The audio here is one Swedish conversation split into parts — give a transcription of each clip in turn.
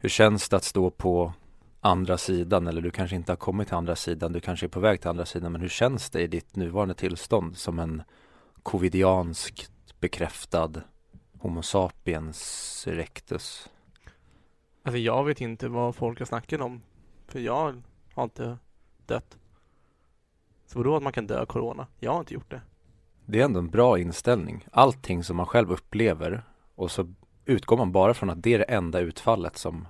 Hur känns det att stå på andra sidan eller du kanske inte har kommit till andra sidan, du kanske är på väg till andra sidan men hur känns det i ditt nuvarande tillstånd som en covidianskt bekräftad Homo sapiens rectus? Alltså jag vet inte vad folk har snackat om. För jag har inte dött. Så vadå att man kan dö av corona? Jag har inte gjort det. Det är ändå en bra inställning. Allting som man själv upplever och så utgår man bara från att det är det enda utfallet som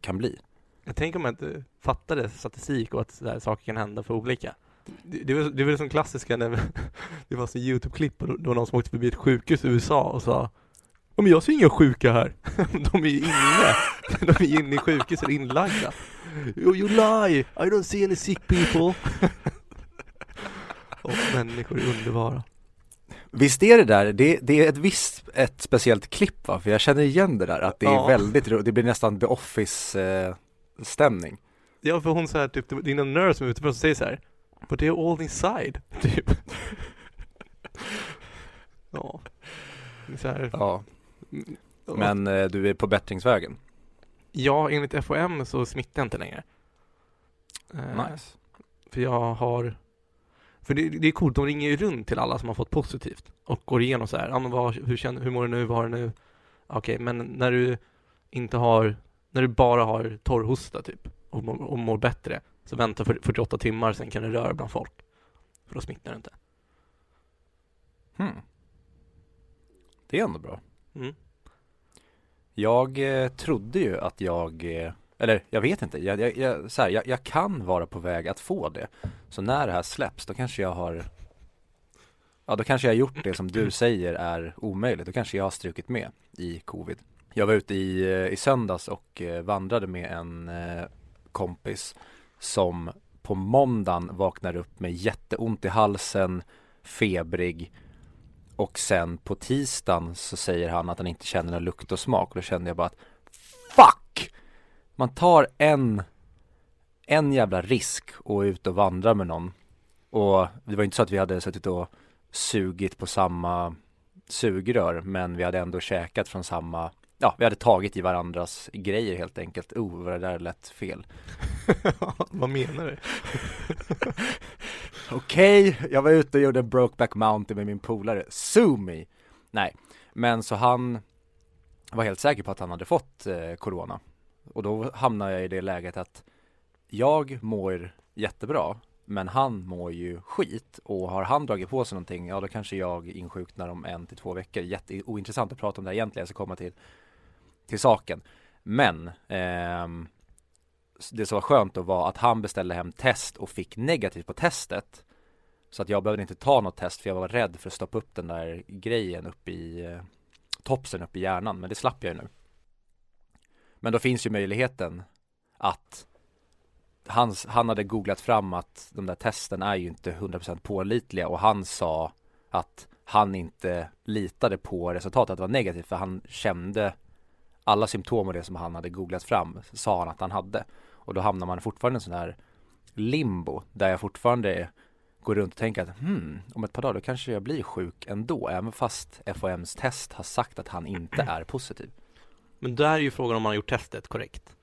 kan bli. Jag tänker om jag inte fattade statistik och att sådär saker kan hända för olika. Det, det, var, det var som klassiska när det var så Youtube-klipp och det var någon som åkte förbi ett sjukhus i USA och sa Ja men jag ser inga sjuka här. De är ju inne. De är inne i sjukhuset inlagda. You, you lie! I don't see any sick people. Och människor är underbara. Visst är det där, det, det är ett visst, ett speciellt klipp va? För jag känner igen det där, att det är Ja. väldigt roligt, det blir nästan The Office eh, stämning. Ja för hon säger typ, det är någon nurse som är ute på och säger så här But they're all inside, typ. ja. Så här, Ja, men eh, du är på bättringsvägen. Ja, enligt FOM så smittar jag inte längre. Eh, Nice. För jag har För det, det är coolt, de ringer ju runt till alla som har fått positivt och går igenom så här, ja men vad, hur, känner, hur mår du nu, vad har du nu? Okej, men när du inte har, när du bara har torrhosta typ och, mår- och mår bättre så vänta för 48 timmar, sen kan du röra bland folk. För då smittar det inte. Hmm. Det är ändå bra. Mm. Jag eh, trodde ju att jag, eh, eller jag vet inte, jag, jag, jag, så här, jag, jag kan vara på väg att få det. Så när det här släpps, då kanske jag har Ja, då kanske jag har gjort det som du säger är omöjligt. Då kanske jag har strukit med i covid. Jag var ute i, eh, i söndags och eh, vandrade med en eh, kompis som på måndagen vaknar upp med jätteont i halsen, febrig och sen på tisdagen så säger han att han inte känner någon lukt och smak och då kände jag bara att Fuck! Man tar en en jävla risk och är ute och vandrar med någon och det var inte så att vi hade suttit och sugit på samma sugrör men vi hade ändå käkat från samma Ja, vi hade tagit i varandras grejer helt enkelt. Oh, vad det där lät fel. vad menar du? Okej, jag var ute och gjorde en Brokeback Mountain med min polare, sue me! Nej, men så han var helt säker på att han hade fått eh, Corona och då hamnar jag i det läget att jag mår jättebra Men han mår ju skit. Och har han dragit på sig någonting, ja då kanske jag insjuknar om en till två veckor. Jätteointressant att prata om det här egentligen, jag ska komma till, till saken. Men ehm, det som var skönt då var att han beställde hem test och fick negativt på testet. Så att jag behövde inte ta något test för jag var rädd för att stoppa upp den där grejen upp i eh, topsen upp i hjärnan. Men det slapp jag ju nu. Men då finns ju möjligheten att han, han hade googlat fram att de där testen är ju inte 100% pålitliga och han sa att han inte litade på resultatet att det var negativt för han kände alla symptom och det som han hade googlat fram sa han att han hade och då hamnar man fortfarande i en sån här limbo där jag fortfarande går runt och tänker att hmm, om ett par dagar då kanske jag blir sjuk ändå även fast FOMs test har sagt att han inte är positiv. Men där är ju frågan om man har gjort testet korrekt.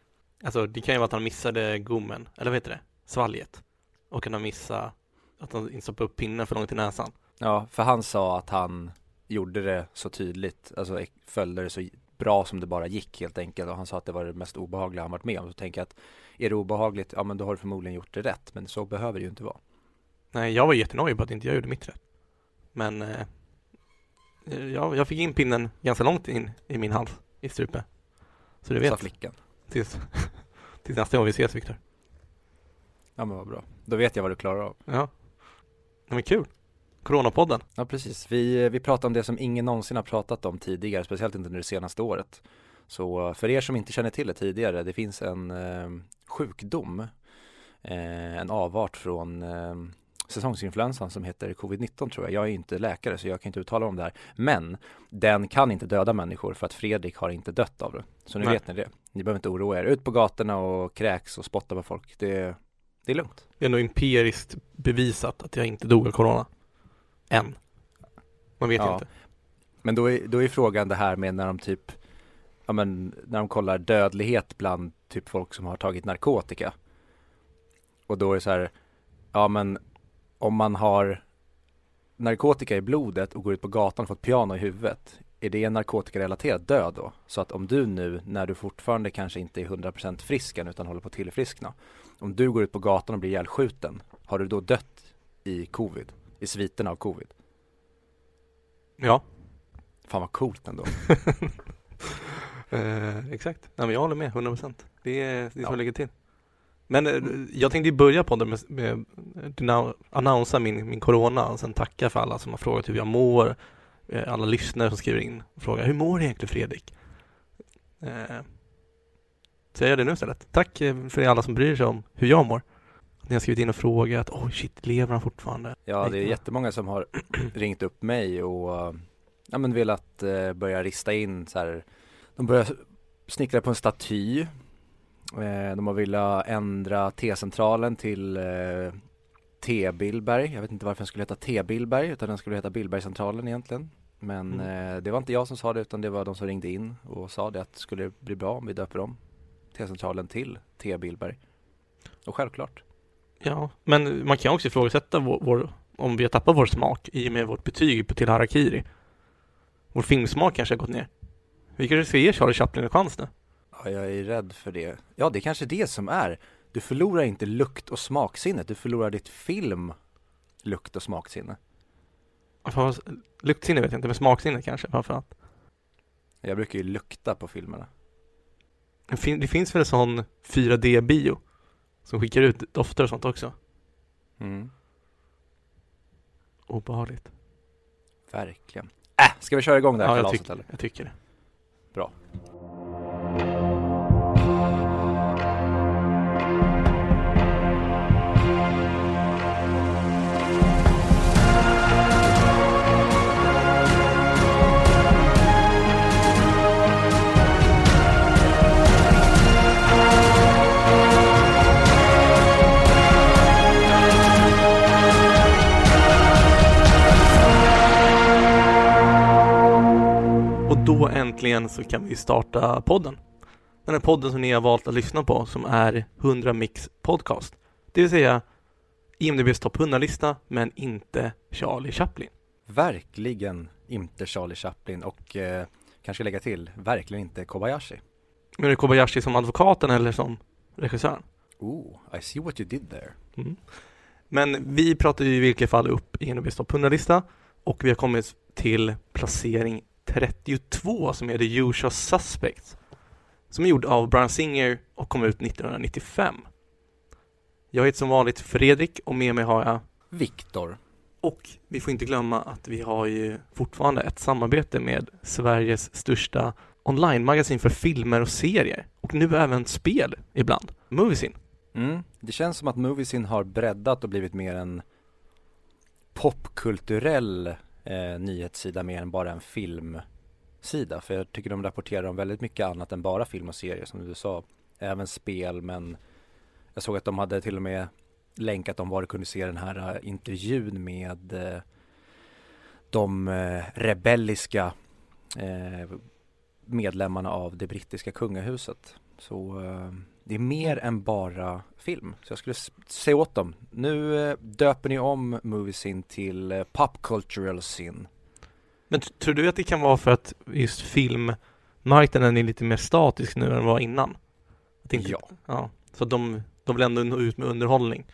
Alltså det kan ju vara att han missade gommen, eller vad heter det? Svalget. Och kan han missa att han inte stoppade upp pinnen för långt i näsan. Ja, för han sa att han gjorde det så tydligt, alltså följde det så bra som det bara gick helt enkelt och han sa att det var det mest obehagliga han varit med om. Så tänker jag att är det obehagligt, ja men då har du förmodligen gjort det rätt, men så behöver det ju inte vara. Nej, jag var jättenöjd på att inte jag gjorde mitt rätt. Men eh, jag, jag fick in pinnen ganska långt in i min hals, i strupen. Så du Sa vet, flickan. tills, tills nästa gång vi ses Viktor. Ja men vad bra. Då vet jag vad du klarar av. Ja. Var kul. Coronapodden. Ja precis, vi, vi pratar om det som ingen någonsin har pratat om tidigare, speciellt inte under det senaste året. Så för er som inte känner till det tidigare, det finns en eh, sjukdom, eh, en avart från eh, säsongsinfluensan som heter covid-19 tror jag. Jag är inte läkare så jag kan inte uttala om det här. Men den kan inte döda människor för att Fredrik har inte dött av det. Så nu Nej. vet ni det. Ni behöver inte oroa er. Ut på gatorna och kräks och spotta på folk. Det, det är lugnt. Det är nog empiriskt bevisat att jag inte dog av corona. Än. Man vet Ja. inte. Men då är, då är frågan det här med när de typ ja men när de kollar dödlighet bland typ folk som har tagit narkotika. Och då är det så här, ja men om man har narkotika i blodet och går ut på gatan och får ett piano i huvudet, är det en narkotikarelaterad död då? Så att om du nu, när du fortfarande kanske inte är 100% frisk än utan håller på att tillfriskna, om du går ut på gatan och blir ihjälskjuten, har du då dött i covid? I sviterna av covid? Ja, Fan vad coolt ändå. eh, exakt. Nej, men jag håller med, 100 procent. Det är det är så Ja. det ligger till. Men eh, jag tänkte börja på det med, med med annonsa min, min corona och sen tacka för alla som har frågat hur jag mår. Eh, alla lyssnare som skriver in och frågar hur mår egentligen Fredrik? Eh, så jag gör det nu istället. Tack eh, för alla som bryr sig om hur jag mår. Ni har skrivit in och frågat, oj shit, lever han fortfarande? Ja, det är jättemånga som har ringt upp mig och ja, men velat eh, börja rista in så här. De börjar snickra på en staty. Eh, de har velat ändra T-centralen till eh, T Billberg. Jag vet inte varför den skulle heta T Billberg utan den skulle heta Billbergcentralen egentligen. Men Mm. eh, det var inte jag som sa det utan det var de som ringde in och sa det att det skulle bli bra om vi döper om T-centralen till T Billberg. Och självklart. Ja, men man kan också ifrågasätta vår, vår, om vi har tappat vår smak i och med vårt betyg på till Harakiri. Vår filmsmak kanske har gått ner. Vi kanske ska ge Charlie Chaplin en chans nu. Ja, jag är rädd för det. Ja, det är kanske det som är. Du förlorar inte lukt och smaksinnet, du förlorar ditt film lukt och smaksinne. Fast Luktsinne vet jag inte, men smaksinne kanske framförallt. Jag brukar ju lukta på filmerna. Det, fin- det finns väl en sån 4D-bio som skickar ut dofter och sånt också. Mm, Obehagligt. verkligen. Äh, ska vi köra igång det här Ja, kalaset eller? Jag tycker det. Bra. Då äntligen så kan vi starta podden. Den här podden som ni har valt att lyssna på som är 100 Mix Podcast. Det vill säga IMDBs topp 100-lista men inte Charlie Chaplin. Verkligen inte Charlie Chaplin och eh, kanske lägga till, verkligen inte Kobayashi. Men är det Kobayashi som advokaten eller som regissören? Oh, I see what you did there. Mm. Men vi pratar ju i vilket fall upp IMDBs topp 100-lista och vi har kommit till placering 32 som är The Usual Suspects som är gjord av Brian Singer och kom ut 1995. Jag heter som vanligt Fredrik och med mig har jag Viktor. och vi får inte glömma att vi har ju fortfarande ett samarbete med Sveriges största online-magasin för filmer och serier och nu även spel ibland, Moviesin. Mm. Det känns som att Moviesin har breddat och blivit mer en popkulturell eh, nyhetssida mer än bara en filmsida. För jag tycker de rapporterar om väldigt mycket annat än bara film och serier som du sa. Även spel men jag såg att de hade till och med länkat om var du kunde se den här eh, intervjun med eh, de eh, rebelliska eh, medlemmarna av det brittiska kungahuset. Så eh, det är mer än bara film. Så jag skulle säga åt dem. Nu eh, döper ni om Moviesin till eh, Pop Cultural Sin. Men tror du att det kan vara för att just filmmarknaden är lite mer statisk nu än den var innan? Att inte, Ja. ja. Så de, de vill ändå nå ut med underhållning.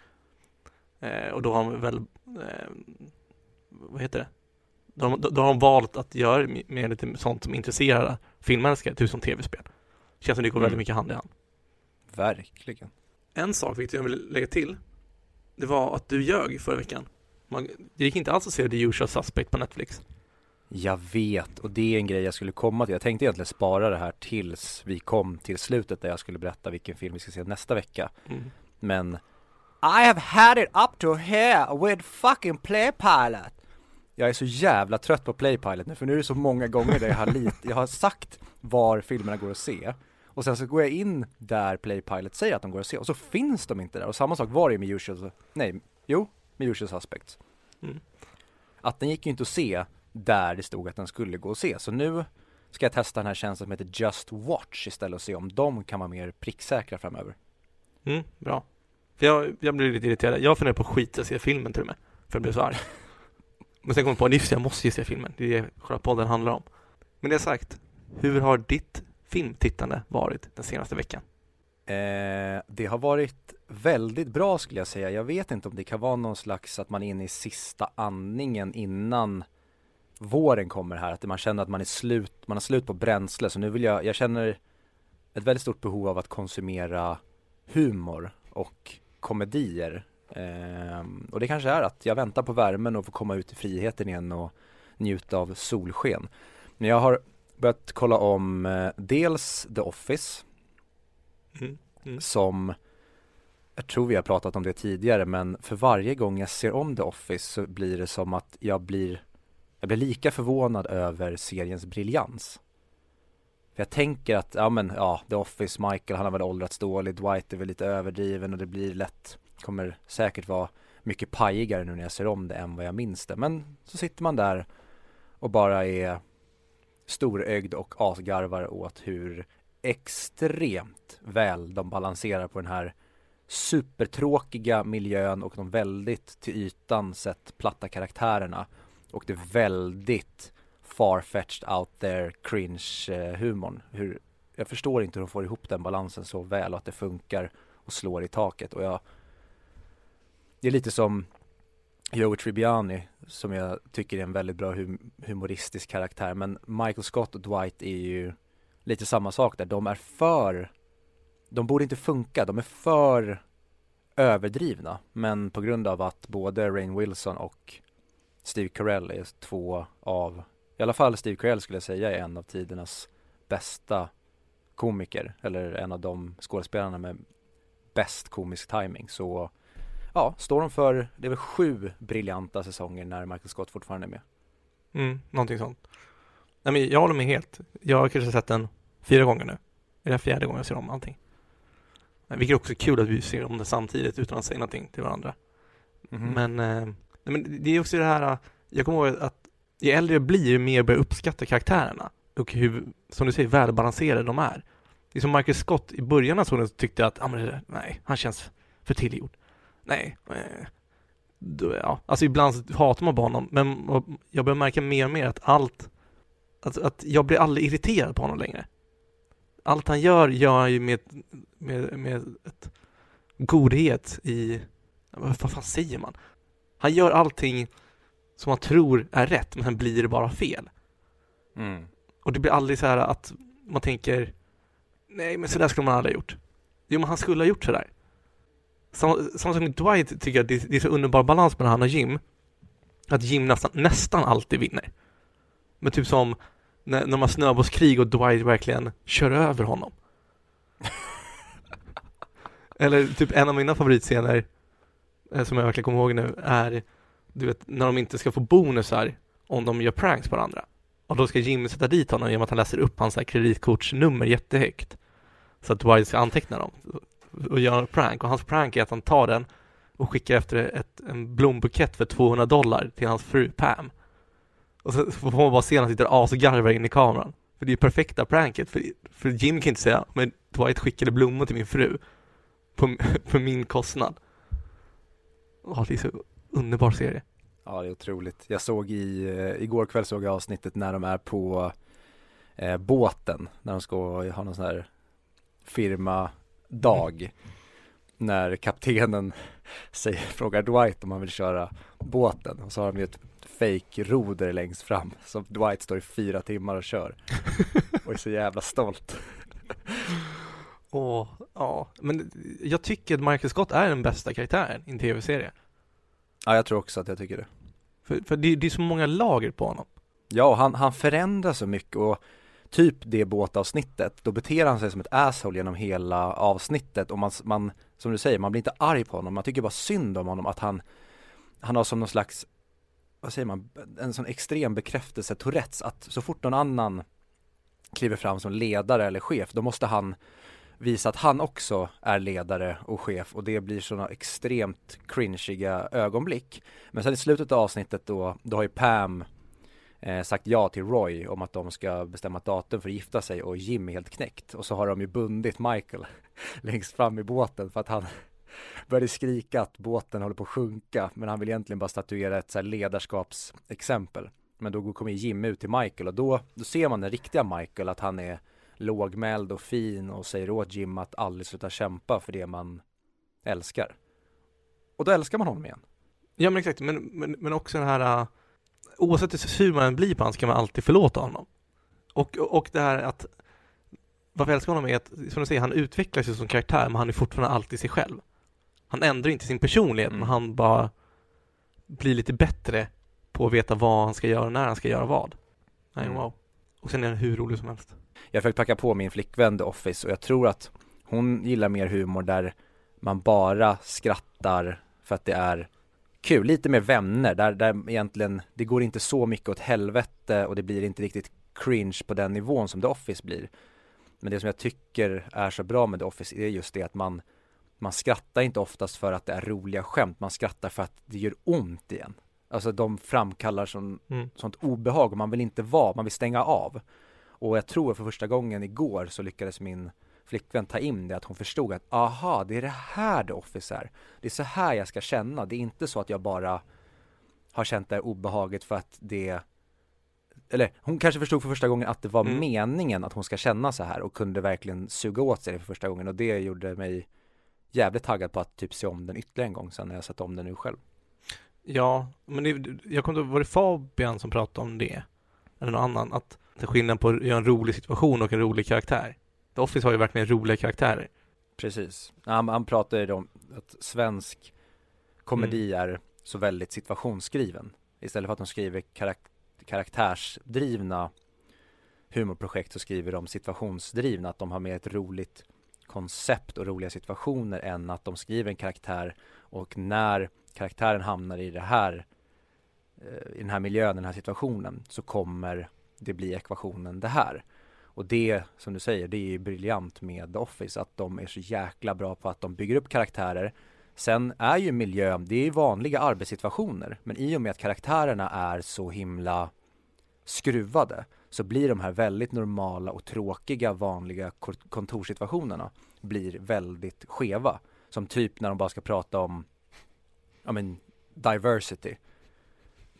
Eh, och då har de väl, eh, vad heter det? De, då, då har de valt att göra med lite sånt som intresserar filmälskare, typ som tv-spel. Känns som det går Mm. väldigt mycket hand i hand. Verkligen. En sak Victor jag vill lägga till. Det var att du ljög förra veckan. Man, det gick inte alls att se The Usual Suspect på Netflix. Jag vet och det är en grej jag skulle komma till. Jag tänkte egentligen spara det här tills vi kom till slutet där jag skulle berätta vilken film vi ska se nästa vecka. Mm. Men I have had it up to here with fucking Playpilot. Jag är så jävla trött på Playpilot nu för nu är det så många gånger där jag har lit, jag har sagt var filmerna går att se och sen så går jag in där Playpilot säger att de går att se och så finns de inte där och samma sak var det med Usual, nej, jo, med Usual Suspects. Mm. Att den gick ju inte att se där det stod att den skulle gå att se så nu ska jag testa den här tjänsten som heter Just Watch istället och se om de kan vara mer pricksäkra framöver. Mm, bra. Jag, jag blir lite irriterad. Jag funderar på att skita se filmen till och med. För jag blev så arg. Men sen kom jag på att jag måste ju se filmen. Det är det själva podden handlar om. Men det sagt, hur har ditt filmtittande varit den senaste veckan? Eh, det har varit väldigt bra skulle jag säga. Jag vet inte om det kan vara någon slags att man är inne i sista andningen innan våren kommer här. Att man känner att man är slut, man har slut på bränsle. Så nu vill jag, jag känner ett väldigt stort behov av att konsumera humor och komedier. Eh, och det kanske är att jag väntar på värmen och får komma ut i friheten igen och njuta av solsken. Men jag har börjat kolla om eh, dels The Office Mm. Mm. som jag tror vi har pratat om det tidigare men för varje gång jag ser om The Office så blir det som att jag blir jag blir lika förvånad över seriens briljans. För jag tänker att, ja men ja, The Office, Michael han har väl åldrats dåligt, Dwight är väl lite överdriven och det blir lätt, kommer säkert vara mycket pajigare nu när jag ser om det än vad jag minns det. Men så sitter man där och bara är storögd och asgarvar åt hur extremt väl de balanserar på den här supertråkiga miljön och de väldigt till ytan sett platta karaktärerna och det väldigt farfetched out there cringe humorn. Hur, jag förstår inte hur de får ihop den balansen så väl och att det funkar och slår i taket och jag Det är lite som Joey Tribbiani som jag tycker är en väldigt bra hum humoristisk karaktär men Michael Scott och Dwight är ju lite samma sak där. De är för, de borde inte funka, de är för överdrivna. Men på grund av att både Rain Wilson och Steve Carell är två av, i alla fall Steve Carell skulle jag säga är en av tidernas bästa komiker, eller en av de skådespelarna med bäst komisk timing. Så ja, står de för, det är väl sju briljanta säsonger när Michael Scott fortfarande är med. Mm, någonting sånt. Nej, men jag håller med helt. Jag har kanske sett den fyra gånger nu. Det är fjärde gången jag ser om allting. Vilket är också kul att vi ser om det samtidigt utan att säga någonting till varandra. Mhm. Men, eh, nej, men det är också det här, jag kommer ihåg att ju äldre jag blir, ju mer börjar jag uppskatta karaktärerna och hur, som du säger, välbalanserade de är. Det är som Michael Scott i början av säsongen tyckte jag att, ah, men nej, han känns för tillgjord. Nej, ja, alltså ibland hatar man på honom, men jag börjar märka mer och mer att allt, att, att jag blir aldrig irriterad på honom längre. Allt han gör, gör han ju med, med, med ett godhet i, vad fan säger man? Han gör allting som man tror är rätt, men sen blir det bara fel. Mm. Och det blir aldrig så här att man tänker Nej, men så där skulle man aldrig ha gjort. Jo, men han skulle ha gjort så där. Samma sak med Dwight tycker jag det, det är så underbar balans mellan han och Jim. Att Jim nästan, nästan alltid vinner. Men typ som när, när de har snöbollskrig och Dwight verkligen kör över honom. Eller typ en av mina favoritscener eh, som jag verkligen kommer ihåg nu är du vet när de inte ska få bonusar om de gör pranks på varandra. Och då ska Jim sätta dit honom genom att han läser upp hans kreditkortsnummer jättehögt. Så att Dwight ska anteckna dem och göra en prank. Och hans prank är att han tar den och skickar efter ett, en blombukett för 200 dollar till hans fru Pam. Och så får man bara se när han sitter och asgarvar in i kameran. För det är perfekta pranket. För, för Jim kan inte säga, men Dwight skickade blommor till min fru. På, för min kostnad. Ja, det är så underbar serie. Ja, det är otroligt. Jag såg i, eh, igår kväll såg jag avsnittet när de är på eh, båten, när de ska ha någon sån här firma Mm. När kaptenen säger, frågar Dwight om han vill köra båten och så har de ju ett fake roder längst fram som Dwight står i fyra timmar och kör och är så jävla stolt. Åh, ja, men jag tycker att Michael Scott är den bästa karaktären i en tv-serie. Ja, jag tror också att jag tycker det. För, för det, det är så många lager på honom. Ja, och han, han förändras så mycket och typ det båtavsnittet, då beter han sig som ett asshole genom hela avsnittet och man, man, som du säger, man blir inte arg på honom, man tycker bara synd om honom att han, han har som någon slags, vad säger man, en sån extrem bekräftelse, Tourettes, att så fort någon annan kliver fram som ledare eller chef, då måste han visa att han också är ledare och chef och det blir sådana extremt cringiga ögonblick. Men sen i slutet av avsnittet då, då har ju Pam eh, sagt ja till Roy om att de ska bestämma ett datum för att gifta sig och Jim är helt knäckt. Och så har de ju bundit Michael längst fram i båten för att han började skrika att båten håller på att sjunka men han vill egentligen bara statuera ett så här ledarskapsexempel. Men då kommer Jim ut till Michael och då, då ser man den riktiga Michael att han är lågmäld och fin och säger åt Jim att aldrig sluta kämpa för det man älskar. Och då älskar man honom igen. Ja men exakt, men, men, men också den här äh, oavsett hur man blir på honom ska man alltid förlåta honom. Och, och det här att varför jag älskar honom är att, som du säger, han utvecklas ju som karaktär men han är fortfarande alltid sig själv. Han ändrar inte sin personlighet mm. men han bara blir lite bättre på att veta vad han ska göra och när han ska göra vad. Nej, mm. wow. Och sen är han hur rolig som helst. Jag försökte packa på min flickvän The Office och jag tror att hon gillar mer humor där man bara skrattar för att det är kul, lite mer vänner där, där egentligen det går inte så mycket åt helvete och det blir inte riktigt cringe på den nivån som The Office blir. Men det som jag tycker är så bra med The Office är just det att man man skrattar inte oftast för att det är roliga skämt, man skrattar för att det gör ont igen. Alltså de framkallar sån, mm. sånt obehag och man vill inte vara, man vill stänga av. Och jag tror för första gången igår så lyckades min flickvän ta in det, att hon förstod att aha, det är det här The Office är. Det är så här jag ska känna, det är inte så att jag bara har känt det här obehaget för att det eller hon kanske förstod för första gången att det var mm. meningen att hon ska känna så här och kunde verkligen suga åt sig det för första gången och det gjorde mig jävligt taggad på att typ se om den ytterligare en gång sen när jag sett om den nu själv. Ja, men det, jag kommer ihåg, var det Fabian som pratade om det? Eller någon annan? Att det är skillnad på att göra en rolig situation och en rolig karaktär. The Office har ju verkligen roliga karaktärer. Precis. Han, han pratade om att svensk komedi mm. är så väldigt situationsskriven. Istället för att de skriver karak karaktärsdrivna humorprojekt så skriver de situationsdrivna, att de har med ett roligt koncept och roliga situationer än att de skriver en karaktär och när karaktären hamnar i det här eh, i den här miljön, den här situationen så kommer det bli ekvationen det här. Och det, som du säger, det är ju briljant med The Office att de är så jäkla bra på att de bygger upp karaktärer. Sen är ju miljön, det är vanliga arbetssituationer, men i och med att karaktärerna är så himla skruvade så blir de här väldigt normala och tråkiga vanliga kontorssituationerna blir väldigt skeva. Som typ när de bara ska prata om, ja men, diversity.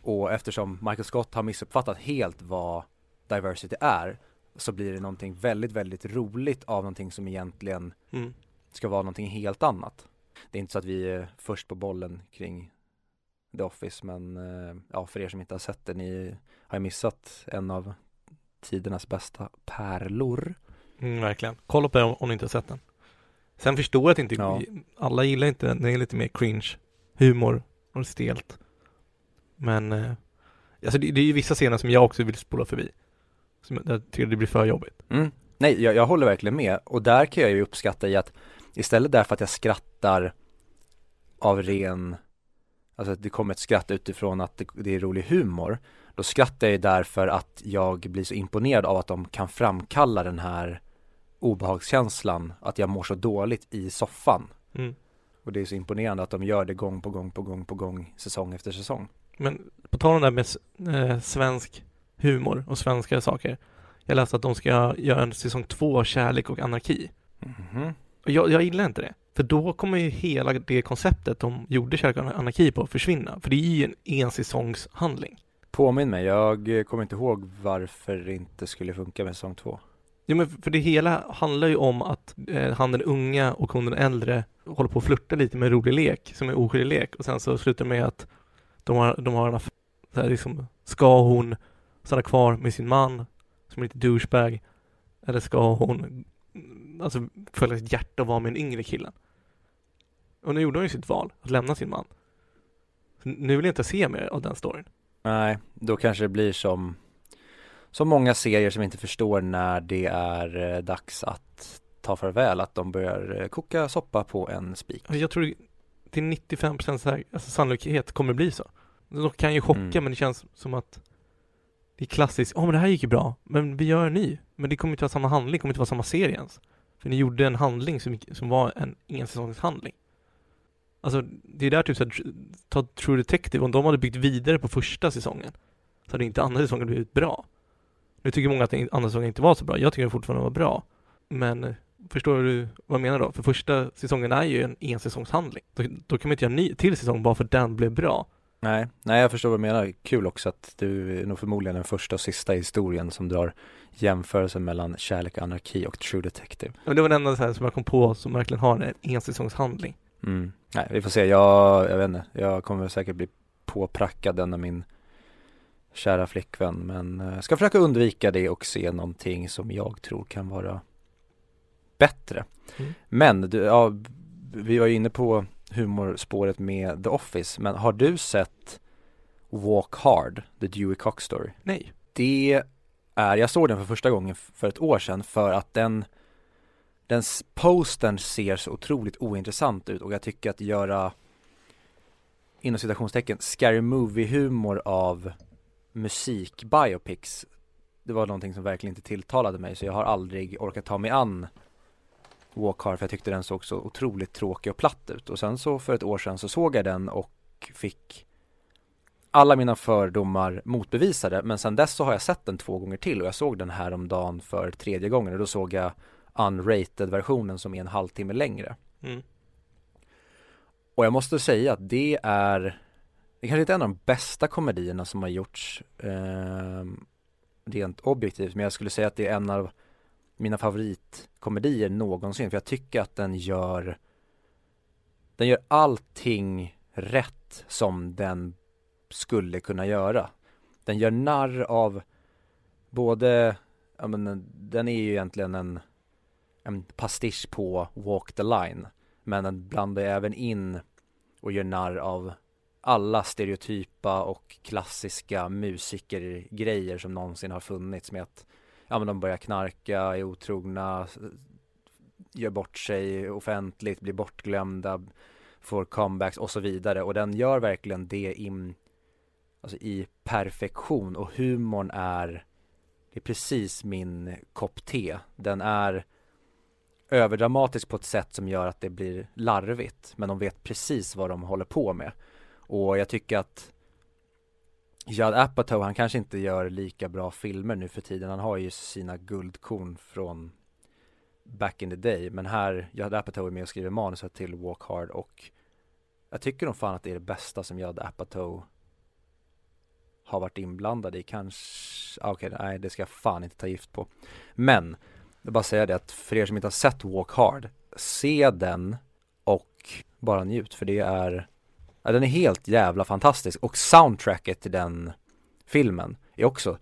Och eftersom Michael Scott har missuppfattat helt vad diversity är så blir det någonting väldigt, väldigt roligt av någonting som egentligen mm. ska vara någonting helt annat. Det är inte så att vi är först på bollen kring The Office men eh, ja, för er som inte har sett det, ni har missat en av tidernas bästa pärlor. Mm, verkligen. Kolla på den om, om ni inte har sett den. Sen förstår jag att inte, ja. alla gillar inte den, den är lite mer cringe, humor och stelt. Men, eh, alltså det, det är ju vissa scener som jag också vill spola förbi. Som jag tycker det blir för jobbigt. Mm. Nej, jag, jag håller verkligen med och där kan jag ju uppskatta i att istället därför att jag skrattar av ren, alltså att det kommer ett skratt utifrån att det, det är rolig humor då skrattar jag därför att jag blir så imponerad av att de kan framkalla den här obehagskänslan, att jag mår så dåligt i soffan. Mm. Och det är så imponerande att de gör det gång på gång på gång på gång, säsong efter säsong. Men på tal om det här med eh, svensk humor och svenska saker. Jag läste att de ska göra en säsong två av Kärlek och anarki. Mm. Och jag, jag gillar inte det. För då kommer ju hela det konceptet de gjorde Kärlek och anarki på försvinna. För det är ju en ensäsongshandling. Påminn mig, jag kommer inte ihåg varför det inte skulle funka med säsong två. Jo men för det hela handlar ju om att eh, han den unga och hon den äldre håller på att flirta lite med en rolig lek, som är oskyldig lek och sen så slutar det med att de har, de har en affär, så här liksom, ska hon stanna kvar med sin man som är lite douchebag eller ska hon alltså följa sitt hjärta och vara med en yngre killen? Och nu gjorde hon ju sitt val, att lämna sin man. Så nu vill jag inte se mer av den storyn. Nej, då kanske det blir som som många serier som inte förstår när det är eh, dags att ta farväl, att de börjar eh, koka soppa på en spik. Jag tror till 95 alltså sannolikhet kommer bli så. De kan ju chocka mm. men det känns som att det är klassiskt, ja oh, men det här gick ju bra, men vi gör en ny. Men det kommer inte vara samma handling, det kommer inte vara samma serie ens. För ni gjorde en handling som, som var en ensäsongshandling. Alltså det är där typ såhär, ta True Detective, om de hade byggt vidare på första säsongen så hade inte andra säsongen blivit bra. Nu tycker många att den andra säsongen inte var så bra. Jag tycker den fortfarande var bra. Men förstår du vad jag menar då? För första säsongen är ju en ensäsongshandling. Då, då kan man inte göra en ny till säsong bara för att den blev bra. Nej, nej jag förstår vad du menar. Kul också att du är nog förmodligen den första och sista i historien som drar jämförelsen mellan Kärlek och anarki och True Detective. Men det var den enda så här som jag kom på som verkligen har en ensäsongshandling. Mm. Nej, vi får se. Jag, jag vet inte. Jag kommer säkert bli påprackad den av min kära flickvän. Men jag ska försöka undvika det och se någonting som jag tror kan vara bättre. Mm. Men du, ja, vi var ju inne på humorspåret med The Office. Men har du sett Walk Hard, The Dewey Cox Story? Nej. Det är, jag såg den för första gången för ett år sedan för att den den postern ser så otroligt ointressant ut och jag tycker att göra inom citationstecken scary movie humor av musik biopics det var någonting som verkligen inte tilltalade mig så jag har aldrig orkat ta mig an Walk Hard för jag tyckte den såg så otroligt tråkig och platt ut. Och sen så för ett år sedan så såg jag den och fick alla mina fördomar motbevisade. Men sen dess så har jag sett den två gånger till och jag såg den här om dagen för tredje gången. Och då såg jag unrated versionen som är en halvtimme längre. Mm. och jag måste säga att det är Det kanske inte är en av de bästa komedierna som har gjorts eh, Rent objektivt. Men jag skulle säga att det är en av mina favoritkomedier någonsin för jag tycker att den gör Den gör allting rätt som den skulle kunna göra. Den gör narr av Både Ja men den är ju egentligen en En pastisch på Walk the line Men den blandar ju även in och gör narr av alla stereotypa och klassiska musikergrejer som någonsin har funnits med att ja men de börjar knarka, är otrogna, gör bort sig offentligt, blir bortglömda, får comebacks och så vidare. Och den gör verkligen det in, alltså i perfektion. Och humorn är det är precis min kopp te. Den är överdramatisk på ett sätt som gör att det blir larvigt men de vet precis vad de håller på med. Och jag tycker att Judd Apatow, han kanske inte gör lika bra filmer nu för tiden. Han har ju sina guldkorn från Back in the day Men här, Judd Apatow är med och skriver manuset till Walk Hard och Jag tycker nog fan att det är det bästa som Judd Apatow Har varit inblandad i. Kanske ah, Okej, nej det ska jag fan inte ta gift på. Men Jag bara säga det att för er som inte har sett Walk Hard Se den och bara njut för det är Ja, den är helt jävla fantastisk och soundtracket till den filmen är också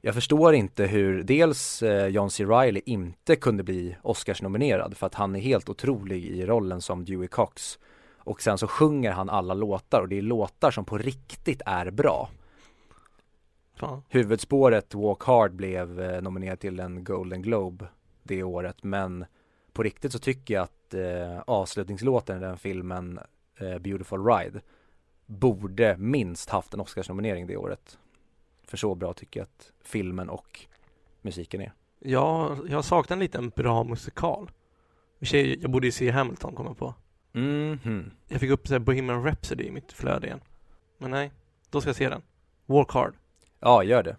Jag förstår inte hur dels eh, John C. Reilly inte kunde bli Oscars-nominerad för att han är helt otrolig i rollen som Dewey Cox Och sen så sjunger han alla låtar och det är låtar som på riktigt är bra Fan. Huvudspåret Walk Hard blev eh, nominerad till en Golden Globe det året men på riktigt så tycker jag att eh, avslutningslåten i den filmen eh, Beautiful Ride borde minst haft en Oscarsnominering det året. För så bra tycker jag att filmen och musiken är. Jag, jag saknar lite en bra musikal. Jag borde ju se Hamilton komma på. Mhm. Jag fick upp så här Bohemian Rhapsody i mitt flöde igen. Men nej, då ska jag se den. Walk hard. Ja, gör det.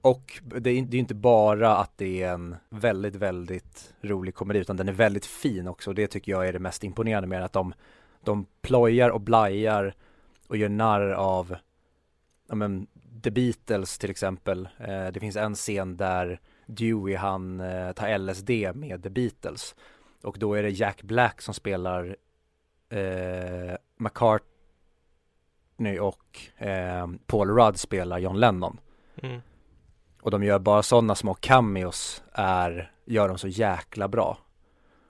Och det är, ju inte bara att det är en väldigt, väldigt rolig komedi utan den är väldigt fin också och det tycker jag är det mest imponerande med att de, de plojar och blajar och gör narr av ja men The Beatles till exempel. Eh, det finns en scen där Dewey han eh, tar LSD med The Beatles och då är det Jack Black som spelar eh, McCartney och eh, Paul Rudd spelar John Lennon. Mm. Och de gör bara sådana små cameos är, gör de så jäkla bra.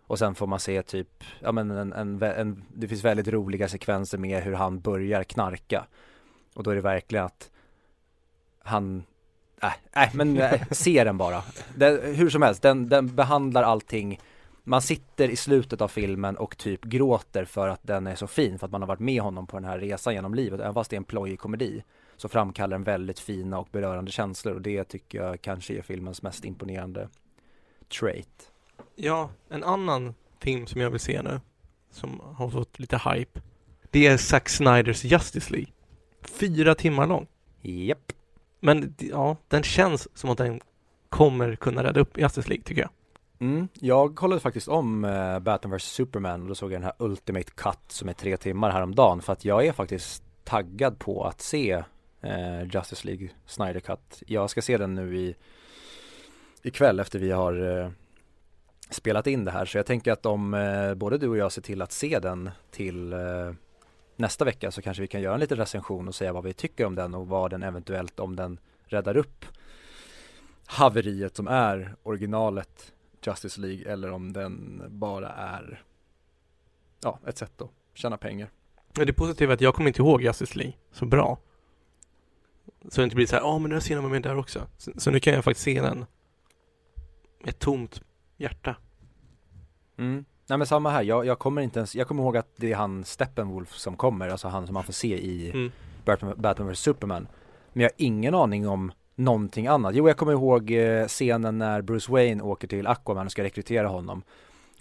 Och sen får man se typ, ja men en, en, en, det finns väldigt roliga sekvenser med hur han börjar knarka. Och då är det verkligen att han, nej, nej men äh, se den bara. Det, hur som helst, den, den behandlar allting man sitter i slutet av filmen och typ gråter för att den är så fin, för att man har varit med honom på den här resan genom livet, även fast det är en plojig komedi så framkallar den väldigt fina och berörande känslor och det tycker jag kanske är filmens mest imponerande trait. Ja, en annan film som jag vill se nu, som har fått lite hype, det är Zack Snyders Justice League. Fyra timmar lång. Japp. Men ja, den känns som att den kommer kunna rädda upp Justice League tycker jag. Mm, jag kollade faktiskt om uh, Batman vs Superman och då såg jag den här Ultimate Cut som är tre timmar häromdagen för att jag är faktiskt taggad på att se uh, Justice League Snyder Cut. Jag ska se den nu i ikväll efter vi har uh, spelat in det här så jag tänker att om eh, både du och jag ser till att se den till eh, nästa vecka så kanske vi kan göra en liten recension och säga vad vi tycker om den och vad den eventuellt om den räddar upp haveriet som är originalet Justice League eller om den bara är ja, ett sätt att tjäna pengar. Det positiva är att jag kommer inte ihåg Justice League så bra. Så det inte blir så här, ja oh, men den här scenen var med där också. Så, så, nu kan jag faktiskt se den med ett tomt hjärta. Mm. Nej men samma här, jag, jag, kommer inte ens, jag kommer ihåg att det är han Steppenwolf som kommer, alltså han som man får se i mm. Batman, Batman vs Superman. Men jag har ingen aning om någonting annat. Jo, jag kommer ihåg eh, scenen när Bruce Wayne åker till Aquaman och ska rekrytera honom.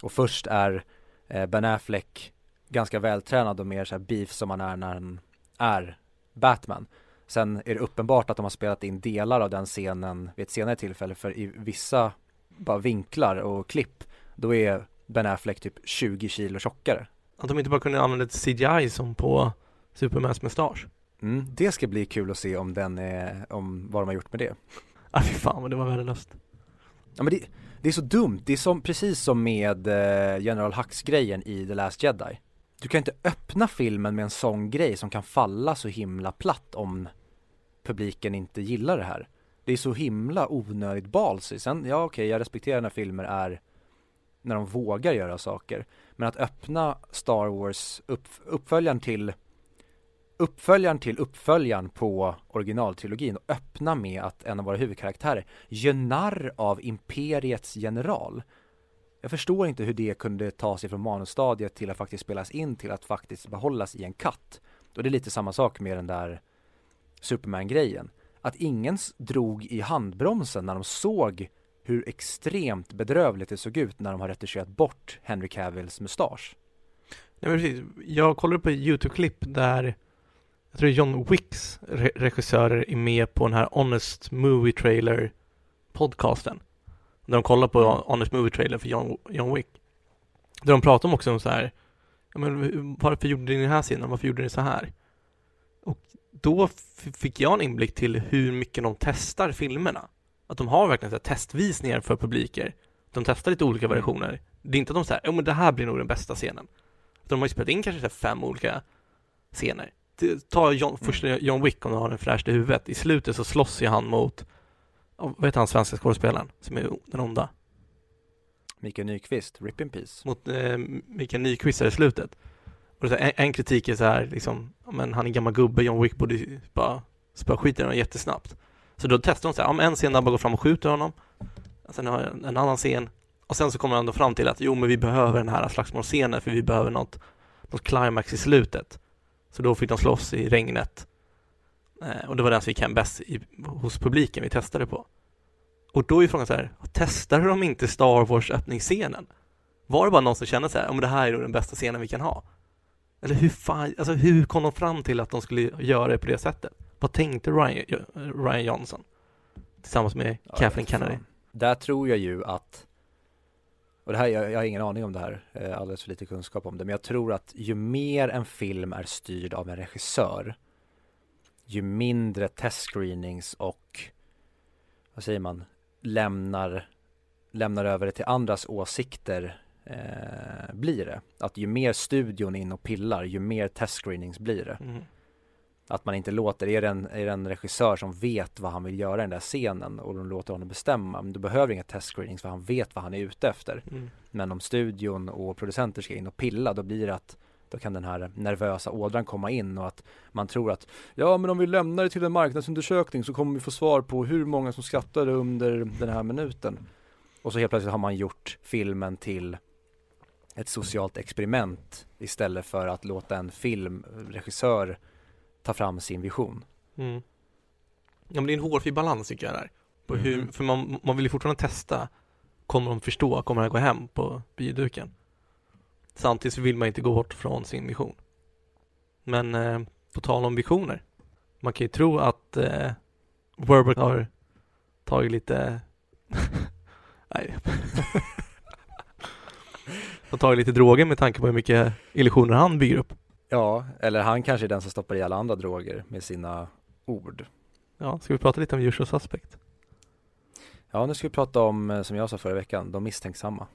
Och först är eh, Ben Affleck ganska vältränad och mer så här beef som han är när han är Batman. Sen är det uppenbart att de har spelat in delar av den scenen vid ett senare tillfälle för i vissa bara vinklar och klipp då är Ben Affleck typ 20 kilo tjockare. Att de inte bara kunde använda ett CGI som på Supermans mustasch. Mm, det ska bli kul att se om den är, om vad de har gjort med det. Ah fy fan vad det var värdelöst. Ja men det, det är så dumt, det är som, precis som med eh, General Hux grejen i The Last Jedi. Du kan inte öppna filmen med en sån grej som kan falla så himla platt om publiken inte gillar det här. Det är så himla onödigt balsy. Sen, ja okej, okay, jag respekterar när filmer är när de vågar göra saker. Men att öppna Star Wars, upp, uppföljaren till uppföljaren till uppföljaren på originaltrilogin och öppna med att en av våra huvudkaraktärer gör narr av Imperiets general. Jag förstår inte hur det kunde ta sig från manusstadiet till att faktiskt spelas in till att faktiskt behållas i en katt. Och det är lite samma sak med den där Superman-grejen. Att ingen drog i handbromsen när de såg hur extremt bedrövligt det såg ut när de har retuscherat bort Henry Cavills mustasch. Nej men precis, jag kollade på YouTube-klipp där jag tror John Wicks re regissörer är med på den här Honest Movie Trailer podcasten. Där de kollar på mm. Honest Movie Trailer för John, John Wick. Där de pratar om också om så här, men varför gjorde ni den här scenen, varför gjorde ni så här? Och då fick jag en inblick till hur mycket de testar filmerna. Att de har verkligen så testvisningar för publiker. De testar lite olika mm. versioner. Det är inte att de säger, ja men det här blir nog den bästa scenen. De har ju spelat in kanske så fem olika scener ta John, mm. första John Wick om du har en fräscht i huvudet. I slutet så slåss ju han mot, vad heter han svenska skådespelaren som är den onda? Mikael Nyqvist, Rip in Peace. Mot eh, Mikael Nyqvist i slutet. Och så en, en, kritik är så här liksom, men han är gammal gubbe, John Wick borde bara spöa skiten i honom jättesnabbt. Så då testar de så här, om en scen där bara går fram och skjuter honom. Sen har jag en, en annan scen. Och sen så kommer han då fram till att jo men vi behöver den här slagsmålscenen för vi behöver något, något climax i slutet. Så då fick de slåss i regnet. Eh, och det var den som gick hem bäst i, hos publiken vi testade på. Och då är frågan så här, testade de inte Star Wars öppningsscenen? Var det bara någon som kände så här, om det här är då den bästa scenen vi kan ha? Eller hur fan, alltså hur kom de fram till att de skulle göra det på det sättet? Vad tänkte Ryan, Ryan Johnson? Tillsammans med ja, Kathleen Kennedy. Där tror jag ju att och det här, jag, jag har ingen aning om det här, eh, alldeles för lite kunskap om det, men jag tror att ju mer en film är styrd av en regissör, ju mindre testscreenings och, vad säger man, lämnar, lämnar över det till andras åsikter eh, blir det. Att ju mer studion in och pillar, ju mer testscreenings blir det. Mm. Att man inte låter, är det, en, är det en regissör som vet vad han vill göra i den där scenen och de låter honom bestämma, men du behöver inga testscreenings för han vet vad han är ute efter. Mm. Men om studion och producenter ska in och pilla, då blir det att då kan den här nervösa ådran komma in och att man tror att ja men om vi lämnar det till en marknadsundersökning så kommer vi få svar på hur många som skattade under den här minuten. Och så helt plötsligt har man gjort filmen till ett socialt experiment istället för att låta en filmregissör ta fram sin vision. Mm. Ja men det är en hårfin balans tycker jag där. På hur, mm. För man, man vill ju fortfarande testa, kommer de förstå, kommer det gå hem på bioduken? Samtidigt vill man inte gå bort från sin vision. Men eh, på tal om visioner, man kan ju tro att eh, Warburg har tagit lite Nej Har tagit lite droger med tanke på hur mycket illusioner han bygger upp Ja, eller han kanske är den som stoppar i alla andra droger med sina ord. Ja, ska vi prata lite om usual suspect? Ja, nu ska vi prata om, eh, som jag sa förra veckan, de misstänksamma.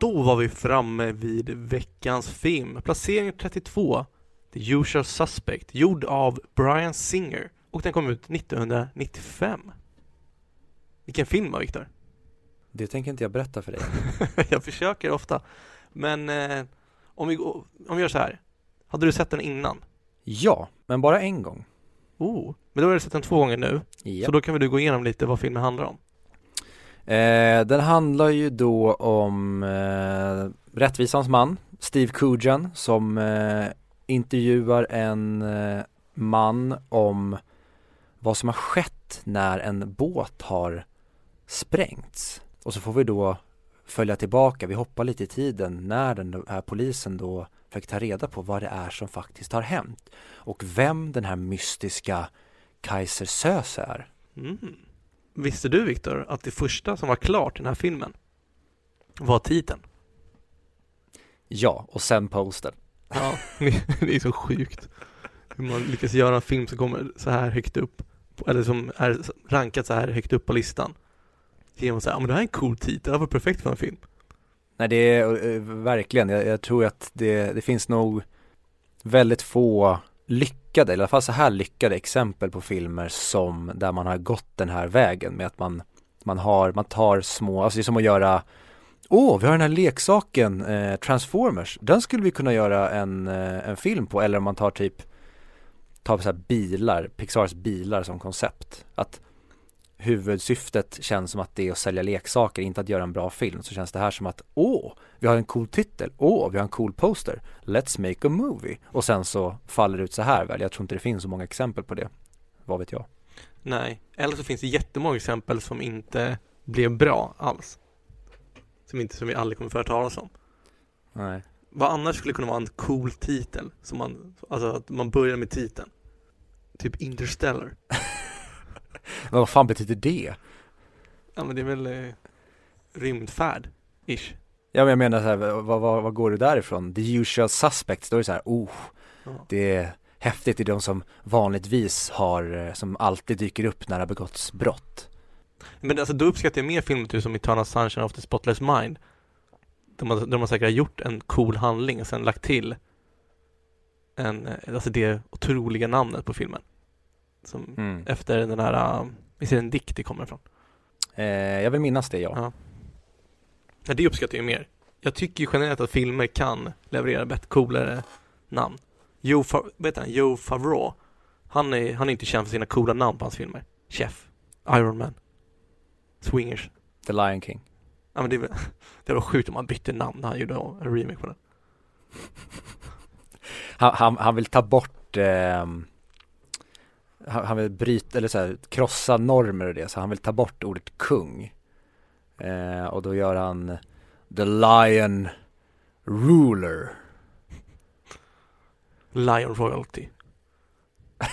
Då var vi framme vid veckans film. Placering 32, The Usual Suspect, gjord av Brian Singer. Och den kom ut 1995. Vilken film var Viktor? Det tänker inte jag berätta för dig. jag försöker ofta. Men eh, om, vi, om vi gör så här. Hade du sett den innan? Ja, men bara en gång. Oh, men då har du sett den två gånger nu. Ja. Så då kan väl du gå igenom lite vad filmen handlar om. Eh, den handlar ju då om eh, rättvisans man, Steve Coogan, som eh, intervjuar en eh, man om vad som har skett när en båt har sprängts. Och så får vi då följa tillbaka, vi hoppar lite i tiden när den här polisen då försöker ta reda på vad det är som faktiskt har hänt och vem den här mystiska Kaiser Söze är. Mm. Visste du Viktor att det första som var klart i den här filmen var titeln? Ja, och sen posten. Ja, det är så sjukt hur man lyckas göra en film som kommer så här högt upp eller som är rankat så här högt upp på listan. Genom att säga, ja men det här är en cool titel, det var perfekt för en film. Nej det är eh, verkligen, jag, jag tror att det, det finns nog väldigt få lyckade, eller i alla fall så här lyckade exempel på filmer som där man har gått den här vägen med att man, man har, man tar små, alltså det är som att göra Åh, vi har den här leksaken eh, Transformers, den skulle vi kunna göra en, eh, en film på eller om man tar typ tar så här bilar, Pixars bilar som koncept. Att huvudsyftet känns som att det är att sälja leksaker, inte att göra en bra film. Så känns det här som att åh, vi har en cool titel, åh, vi har en cool poster, let's make a movie. Och sen så faller det ut så här väl, jag tror inte det finns så många exempel på det. Vad vet jag? Nej, eller så finns det jättemånga exempel som inte blev bra alls. Som inte, som vi aldrig kommer föra talas om. Nej. Vad annars skulle kunna vara en cool titel? Som man, alltså att man börjar med titeln. Typ Interstellar. Men vad fan betyder det? Ja men det är väl eh, rymdfärd, ish. Ja men jag menar så här, vad, vad, vad går det därifrån? The usual suspects, då är det så här, oh, Ja. det är häftigt, det är de som vanligtvis har, eh, som alltid dyker upp när det har begåtts brott. Men alltså då uppskattar jag mer filmer typ som Eternal Sunshine of the Spotless Mind. Där man, där man säkert har gjort en cool handling och sen lagt till en, eh, alltså det otroliga namnet på filmen. Som Mm. efter den här, visst är det en dikt det kommer ifrån? Eh, jag vill minnas det ja. Ja. Ja, det uppskattar jag mer. Jag tycker ju generellt att filmer kan leverera bättre, coolare namn. Joe, Fa- heter han? Joe Favreau. Han är, han är inte känd för sina coola namn på hans filmer. Chef, Iron Man, Swingers. The Lion King. Ja men det, det var sjukt om han bytte namn när han gjorde en remake på den. Han, han, han vill ta bort ehm, han, han vill bryta, eller så här, krossa normer och det, så han vill ta bort ordet kung. Eh, och då gör han The Lion Ruler. Lion Royalty.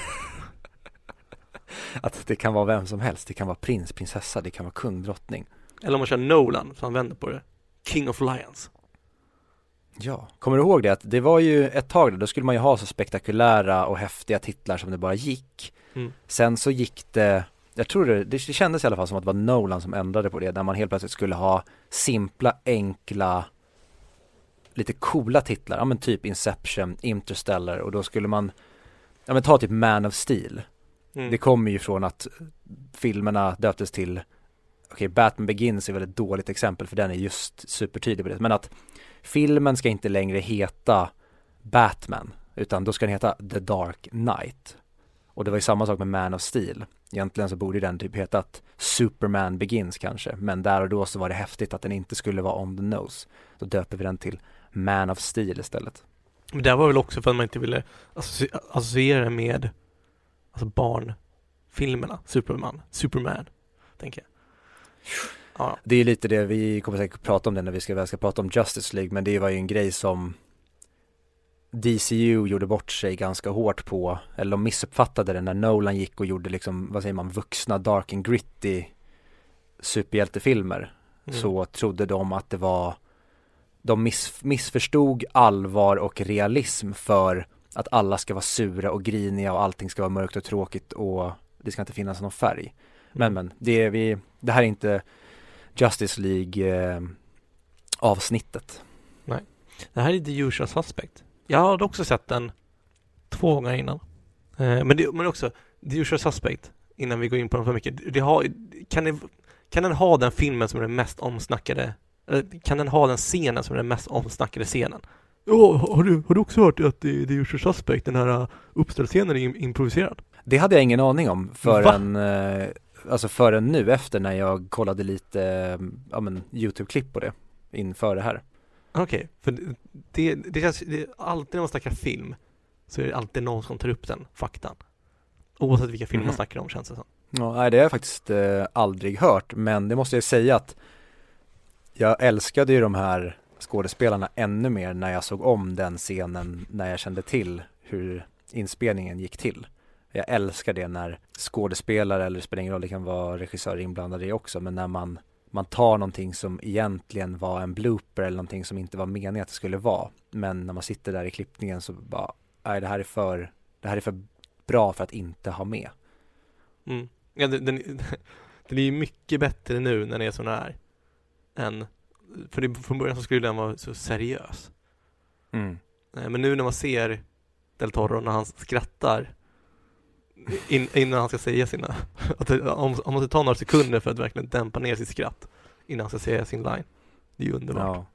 Att det kan vara vem som helst, det kan vara prins, prinsessa, det kan vara kung, drottning. Eller om man kör Nolan, så han vänder på det. King of Lions. Ja, kommer du ihåg det? Att det var ju ett tag då, då skulle man ju ha så spektakulära och häftiga titlar som det bara gick. Mm. Sen så gick det, jag tror det, det kändes i alla fall som att det var Nolan som ändrade på det, där man helt plötsligt skulle ha simpla, enkla, lite coola titlar, ja men typ Inception, Interstellar och då skulle man, ja men ta typ Man of Steel. Mm. Det kommer ju från att filmerna döptes till Okej, Batman Begins är väl ett dåligt exempel för den är just supertydlig på det. Men att filmen ska inte längre heta Batman, utan då ska den heta The Dark Knight. Och det var ju samma sak med Man of Steel. Egentligen så borde den typ hetat Superman Begins kanske, men där och då så var det häftigt att den inte skulle vara on the nose. Då döper vi den till Man of Steel istället. Men det var väl också för att man inte ville associ- associera det med alltså barnfilmerna, Superman, Superman, tänker jag. Ja, Det är lite det, vi kommer säkert prata om det när vi ska, väl ska prata om Justice League, men det var ju en grej som DCU gjorde bort sig ganska hårt på, eller de missuppfattade det när Nolan gick och gjorde liksom, vad säger man, vuxna dark and gritty superhjältefilmer. mm. Så trodde de att det var, de miss, missförstod allvar och realism för att alla ska vara sura och griniga och allting ska vara mörkt och tråkigt och det ska inte finnas någon färg. Men men, det är vi, det här är inte Justice League eh, avsnittet. Det här är The Usual Suspect. Jag hade också sett den två gånger innan. Eh, men, det, men också The Usual Suspect, innan vi går in på den för mycket. Det har, kan, det, kan den ha den filmen som är den mest omsnackade, eller kan den ha den scenen som är den mest omsnackade scenen? Ja, har du, har du också hört att det, The Usual Suspect, den här uh, uppställscenen är im- improviserad? Det hade jag ingen aning om förrän, eh, alltså förrän nu efter när jag kollade lite, eh, ja men YouTube-klipp på det inför det här. Okej, för det, det, känns, det, alltid när man snackar film så är det alltid någon som tar upp den faktan. Oavsett vilka filmer man Mhm. snackar om känns det som. Ja, nej det har jag faktiskt eh, aldrig hört, men det måste jag säga att jag älskade ju de här skådespelarna ännu mer när jag såg om den scenen när jag kände till hur inspelningen gick till. Jag älskar det när skådespelare, eller det spelar ingen roll, det kan vara regissörer inblandade i också, men när man, man tar någonting som egentligen var en blooper eller någonting som inte var meningen att det skulle vara. Men när man sitter där i klippningen så bara, nej det här är för, det här är för bra för att inte ha med. Mm. Ja, den, den, den är ju mycket bättre nu när den är som den är. Än, för det, från början så skulle den vara så seriös. Mm. Eh, Men nu när man ser Del Toro när han skrattar in, innan han ska säga sina, att man ska ta några sekunder för att verkligen dämpa ner sitt skratt innan han ska säga sin line. Det är ju underbart. Ja.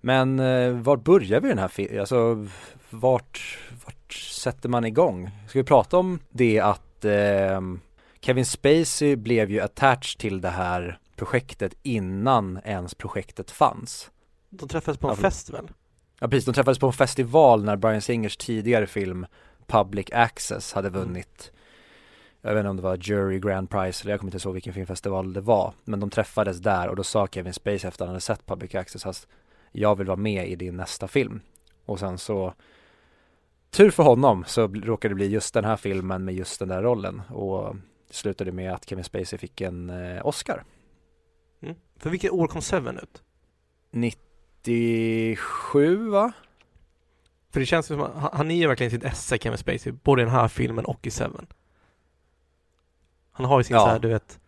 Men eh, var börjar vi den här filmen? Alltså vart, vart sätter man igång? Ska vi prata om det att eh, Kevin Spacey blev ju attached till det här projektet innan ens projektet fanns. De träffades på en Ja, fest väl? Ja precis, de träffades på en festival när Brian Singers tidigare film Public Access hade vunnit Jag vet inte om det var Jury Grand Prize eller jag kommer inte ihåg vilken filmfestival det var Men de träffades där och då sa Kevin Spacey efter att han hade sett Public Access att Jag vill vara med i din nästa film Och sen så Tur för honom så råkade det bli just den här filmen med just den där rollen och det slutade med att Kevin Spacey fick en eh, Oscar Mm. För vilket år kom Seven ut? 97 va? För det känns som att han, är ju verkligen sitt esse Kevin Spacey, både i den här filmen och i Seven. Han har ju sin Ja. så här, du vet,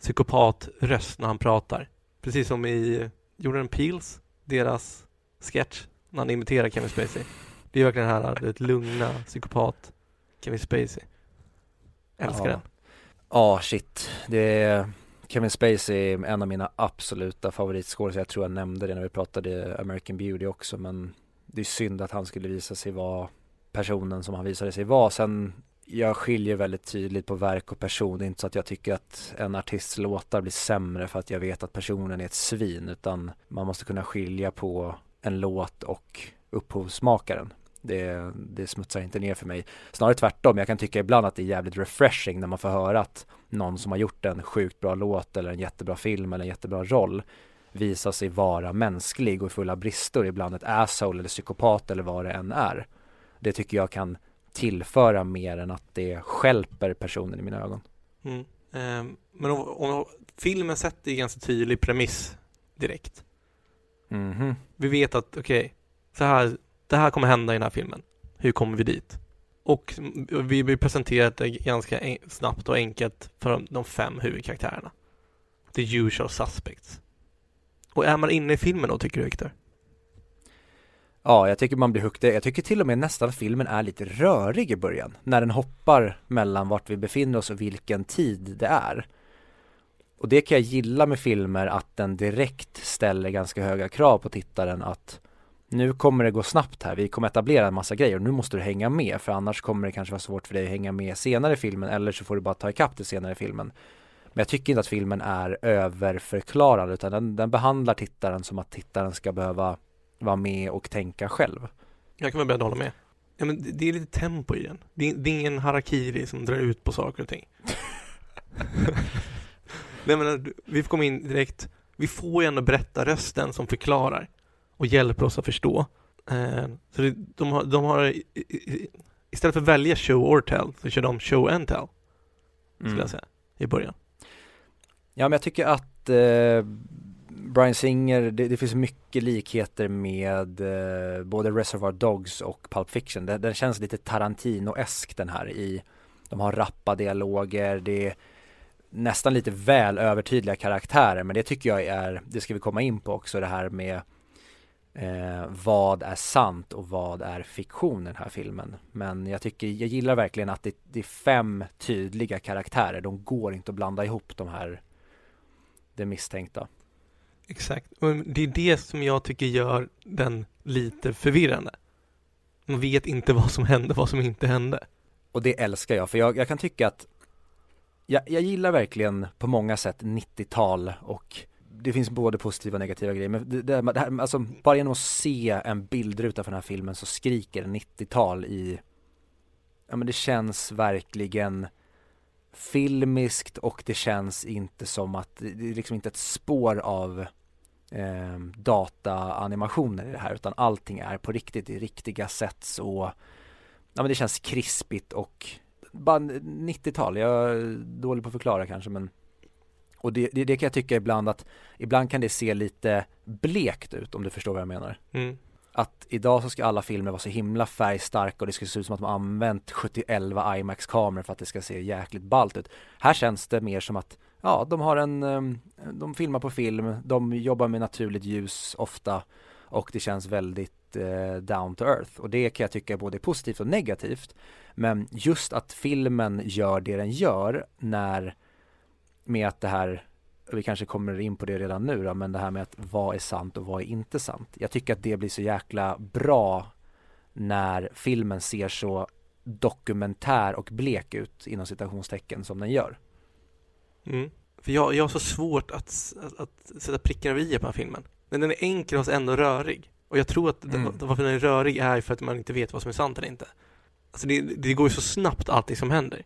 psykopatröst när han pratar. Precis som i Jordan Peels, deras sketch, när han imiterar Kevin Spacey. Det är verkligen den här, du vet, lugna psykopat Kevin Spacey. Älskar Ja. den. Ja, shit. Det är Kevin Spacey är en av mina absoluta favoritskådespelare. Jag tror jag nämnde det när vi pratade American Beauty också, men det är synd att han skulle visa sig vara personen som han visade sig vara. Sen, jag skiljer väldigt tydligt på verk och person. Det är inte så att jag tycker att en artists låtar blir sämre för att jag vet att personen är ett svin, utan man måste kunna skilja på en låt och upphovsmakaren. Det, det smutsar inte ner för mig. Snarare tvärtom, jag kan tycka ibland att det är jävligt refreshing när man får höra att någon som har gjort en sjukt bra låt eller en jättebra film eller en jättebra roll visar sig vara mänsklig och full av brister, ibland ett asshole eller psykopat eller vad det än är. Det tycker jag kan tillföra mer än att det stjälper personen i mina ögon. Mm. Ehm, men om, om, filmen sätter ju ganska tydlig premiss direkt. Mhm. Vi vet att, okej, så här, det här kommer hända i den här filmen. Hur kommer vi dit? Och vi blir presenterat det ganska snabbt och enkelt för de, de fem huvudkaraktärerna. The usual suspects. Och är man inne i filmen då, tycker du Viktor? Ja, jag tycker man blir hooked. Jag tycker till och med nästan filmen är lite rörig i början. När den hoppar mellan vart vi befinner oss och vilken tid det är. Och det kan jag gilla med filmer att den direkt ställer ganska höga krav på tittaren att nu kommer det gå snabbt här, vi kommer etablera en massa grejer och nu måste du hänga med för annars kommer det kanske vara svårt för dig att hänga med senare i filmen eller så får du bara ta ikapp det senare i filmen. Men jag tycker inte att filmen är överförklarande utan den, den behandlar tittaren som att tittaren ska behöva vara med och tänka själv. Jag kan väl börja hålla med. Ja, men det- det är lite tempo i den. Det är, det är ingen harakiri som drar ut på saker och ting. Nej men vi får komma in direkt. Vi får ju ändå berätta rösten som förklarar och hjälper oss att förstå. Eh, så det, de har, de har istället för att välja show or tell så kör de show and tell skulle Mm. jag säga i början. Ja men jag tycker att eh, Brian Singer, det, det finns mycket likheter med eh, både Reservoir Dogs och Pulp Fiction. Den, den känns lite Tarantino-esk den här i, de har rappa dialoger, det är nästan lite väl övertydliga karaktärer men det tycker jag är, det ska vi komma in på också det här med eh, vad är sant och vad är fiktion i den här filmen. Men jag tycker, jag gillar verkligen att det, det är fem tydliga karaktärer, de går inte att blanda ihop de här det misstänkta. Exakt. Och det är det som jag tycker gör den lite förvirrande. Man vet inte vad som hände, vad som inte hände. Och det älskar jag, för jag, jag kan tycka att jag, jag gillar verkligen på många sätt 90-tal och det finns både positiva och negativa grejer men det, det, det här, alltså bara genom att se en bildruta för den här filmen så skriker 90-tal i Ja men det känns verkligen filmiskt och det känns inte som att det är liksom inte ett spår av eh, dataanimationer i det här utan allting är på riktigt i riktiga sätt och Ja men det känns krispigt och bara 90-tal, jag är dålig på att förklara kanske men Och det, det, det kan jag tycka ibland att Ibland kan det se lite blekt ut om du förstår vad jag menar Mm. Att idag så ska alla filmer vara så himla färgstarka och det ska se ut som att de har använt 71 IMAX-kameror för att det ska se jäkligt ballt ut. Här känns det mer som att Ja, de har en, ehm, de filmar på film, de jobbar med naturligt ljus ofta och det känns väldigt eh, down to earth. Och det kan jag tycka både är positivt och negativt. Men just att filmen gör det den gör när med att det här vi kanske kommer in på det redan nu då, men det här med att vad är sant och vad är inte sant jag tycker att det blir så jäkla bra när filmen ser så dokumentär och blek ut inom citationstecken som den gör Mm. För jag, jag har så svårt att, att, att sätta prickar och i på den här filmen. Men den är enkel och ändå rörig. Och jag tror att Mm. varför den är rörig är för att man inte vet vad som är sant eller inte. Alltså det, det går ju så snabbt allting som händer.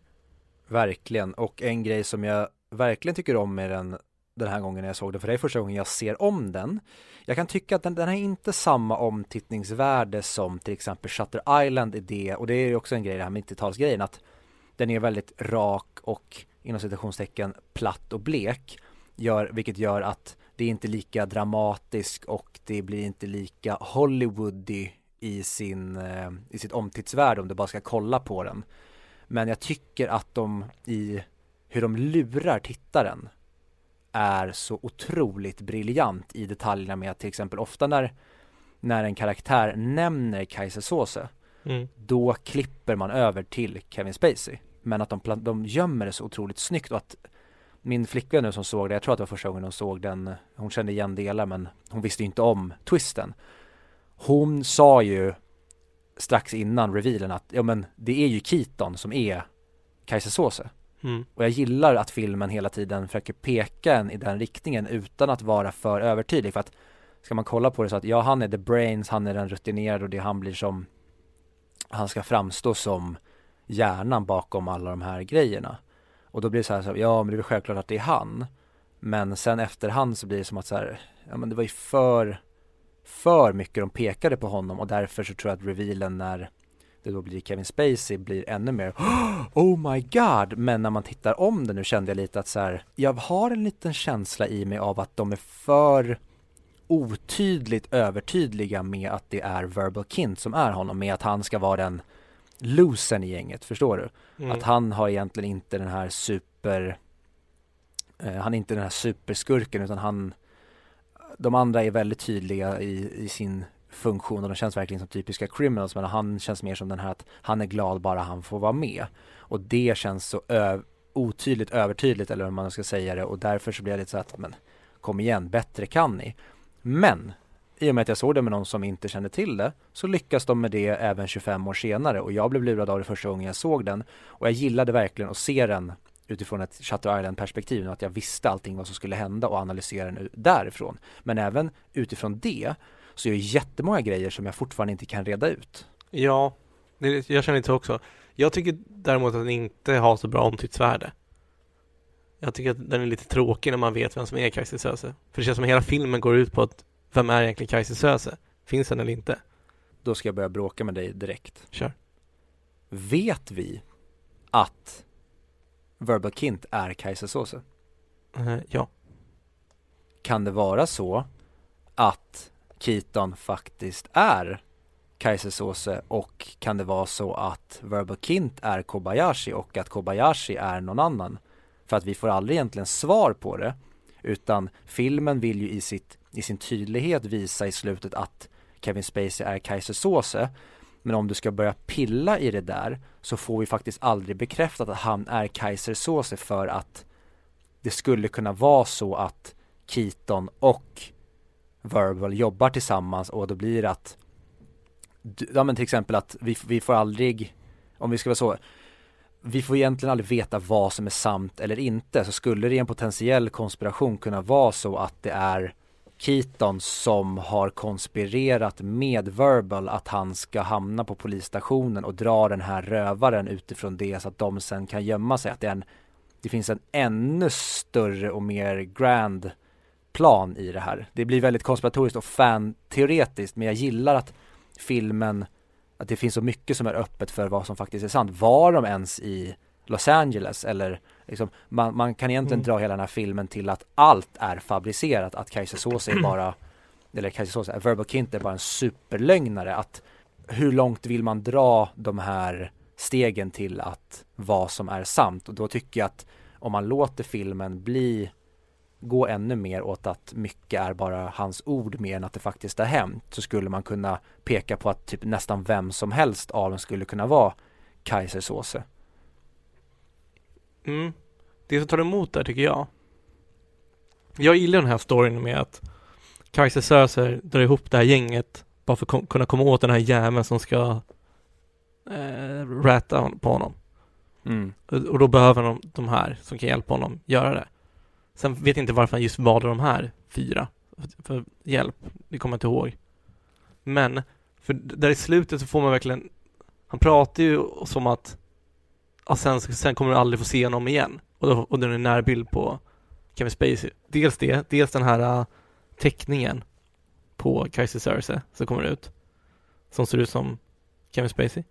Verkligen, och en grej som jag verkligen tycker om med den den här gången när jag såg den, för det är första gången jag ser om den. Jag kan tycka att den, den har inte samma omtittningsvärde som till exempel Shutter Island är det, och det är ju också en grej det här med 90-talsgrejen, att den är väldigt rak och inom citationstecken platt och blek, gör, vilket gör att det är inte lika dramatisk och det blir inte lika Hollywoody i sin, eh, i sitt omtittsvärde om du bara ska kolla på den. Men jag tycker att de i hur de lurar tittaren är så otroligt briljant i detaljerna med att till exempel ofta när när en karaktär nämner Kaiser Soze Mm. då klipper man över till Kevin Spacey men att de, de gömmer det så otroligt snyggt och att min flickvän nu som såg det, jag tror att det var första gången hon såg den, hon kände igen delar men hon visste inte om twisten. Hon sa ju strax innan revealen att ja men det är ju Keaton som är Kaiser Soze. Mm. Och jag gillar att filmen hela tiden försöker peka en i den riktningen utan att vara för övertydlig för att ska man kolla på det så att ja han är the brains, han är den rutinerade och det han blir som han ska framstå som hjärnan bakom alla de här grejerna. Och då blir det så här, så, ja men det är självklart att det är han. Men sen efterhand så blir det som att så här, ja men det var ju för, för mycket de pekade på honom och därför så tror jag att revealen när det då blir Kevin Spacey blir ännu mer Oh my god! Men när man tittar om det nu kände jag lite att så här, jag har en liten känsla i mig av att de är för otydligt övertydliga med att det är Verbal Kint som är honom, med att han ska vara den losen i gänget, förstår du? Mm. Att han har egentligen inte den här super eh, Han är inte den här superskurken utan han De andra är väldigt tydliga i, i sin funktion och de känns verkligen som typiska criminals men han känns mer som den här att han är glad bara han får vara med. Och det känns så ö- otydligt övertydligt eller hur man ska säga det och därför så blir jag lite så att men kom igen, bättre kan ni. Men i och med att jag såg det med någon som inte kände till det, så lyckas de med det även 25 år senare och jag blev lurad av det första gången jag såg den och jag gillade verkligen att se den utifrån ett Shutter Island perspektiv och att jag visste allting vad som skulle hända och analysera den därifrån. Men även utifrån det så är det jättemånga grejer som jag fortfarande inte kan reda ut. Ja, det, jag känner inte så också. Jag tycker däremot att den inte har så bra omtycktsvärde. Jag tycker att den är lite tråkig när man vet vem som är Kajsa Söze. För det känns som att hela filmen går ut på att vem är egentligen Kajsa Söze? Finns den eller inte? Då ska jag börja bråka med dig direkt. Kör. Vet vi att Verbal Kint är Kajsa Söze? Uh, ja. Kan det vara så att Keaton faktiskt är Kaisersåse och kan det vara så att Verbal Kint är Kobayashi och att Kobayashi är någon annan? För att vi får aldrig egentligen svar på det utan filmen vill ju i, sitt, i sin tydlighet visa i slutet att Kevin Spacey är Kaisersåse men om du ska börja pilla i det där så får vi faktiskt aldrig bekräftat att han är Kaisersåse för att det skulle kunna vara så att Keaton och Verbal jobbar tillsammans och då blir det att ja men till exempel att vi, vi får aldrig, om vi ska vara så, vi får egentligen aldrig veta vad som är sant eller inte, så skulle det i en potentiell konspiration kunna vara så att det är Keaton som har konspirerat med Verbal att han ska hamna på polisstationen och dra den här rövaren utifrån det så att de sen kan gömma sig. Att det, är en, det finns en ännu större och mer grand plan i det här. Det blir väldigt konspiratoriskt och fan-teoretiskt men jag gillar att filmen, att det finns så mycket som är öppet för vad som faktiskt är sant. Var de ens i Los Angeles eller liksom, man, man kan egentligen mm. dra hela den här filmen till att allt är fabricerat, att Kajsa Såse är bara, eller Kajsa Såse, Verbal Kint är bara en superlögnare, att hur långt vill man dra de här stegen till att vad som är sant och då tycker jag att om man låter filmen bli gå ännu mer åt att mycket är bara hans ord mer än att det faktiskt har hänt så skulle man kunna peka på att typ nästan vem som helst av dem skulle kunna vara Kaiser Såse. Mm. Det som tar emot där tycker jag Jag gillar den här storyn med att Kaiser Söser drar ihop det här gänget bara för att kunna komma åt den här jäveln som ska eh, rätta på honom. Mm. Och då behöver de de här som kan hjälpa honom göra det. Sen vet jag inte varför han just valde de här fyra för hjälp. Det kommer jag inte ihåg. Men, för där i slutet så får man verkligen Han pratar ju som att ja, sen, sen kommer du aldrig få se honom igen. Och, då, och det är en närbild på Kevin Spacey. Dels det, dels den här uh, teckningen på Kaiser Cersei som kommer ut. Som ser ut som Kevin Spacey.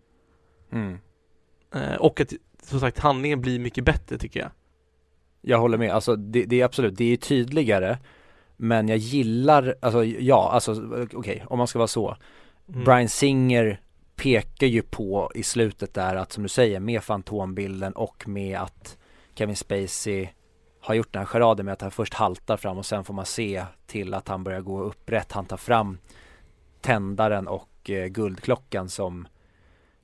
Mm. Uh, och att, som sagt, handlingen blir mycket bättre tycker jag. Jag håller med, alltså det, det är absolut, det är tydligare Men jag gillar, alltså ja, alltså okej, om man ska vara så mm. Brian Singer pekar ju på i slutet där att som du säger med fantombilden och med att Kevin Spacey har gjort den här charaden med att han först haltar fram och sen får man se till att han börjar gå upprätt. Han tar fram tändaren och eh, guldklockan som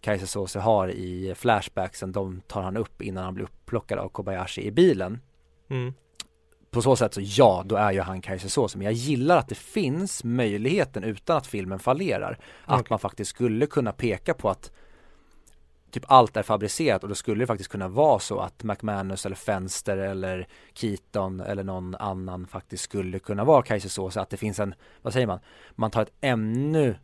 Kaiser Sose har i flashbacksen. De tar han upp innan han blir upplockad av Kobayashi i bilen. Mm. På så sätt så ja, då är ju han Kaiser Soze. Men jag gillar att det finns möjligheten utan att filmen fallerar. Att okay. man faktiskt skulle kunna peka på att typ allt är fabricerat och då skulle det faktiskt kunna vara så att McManus eller Fenster eller Keaton eller någon annan faktiskt skulle kunna vara Kaiser Soze. Att det finns en, vad säger man, man tar ett ännu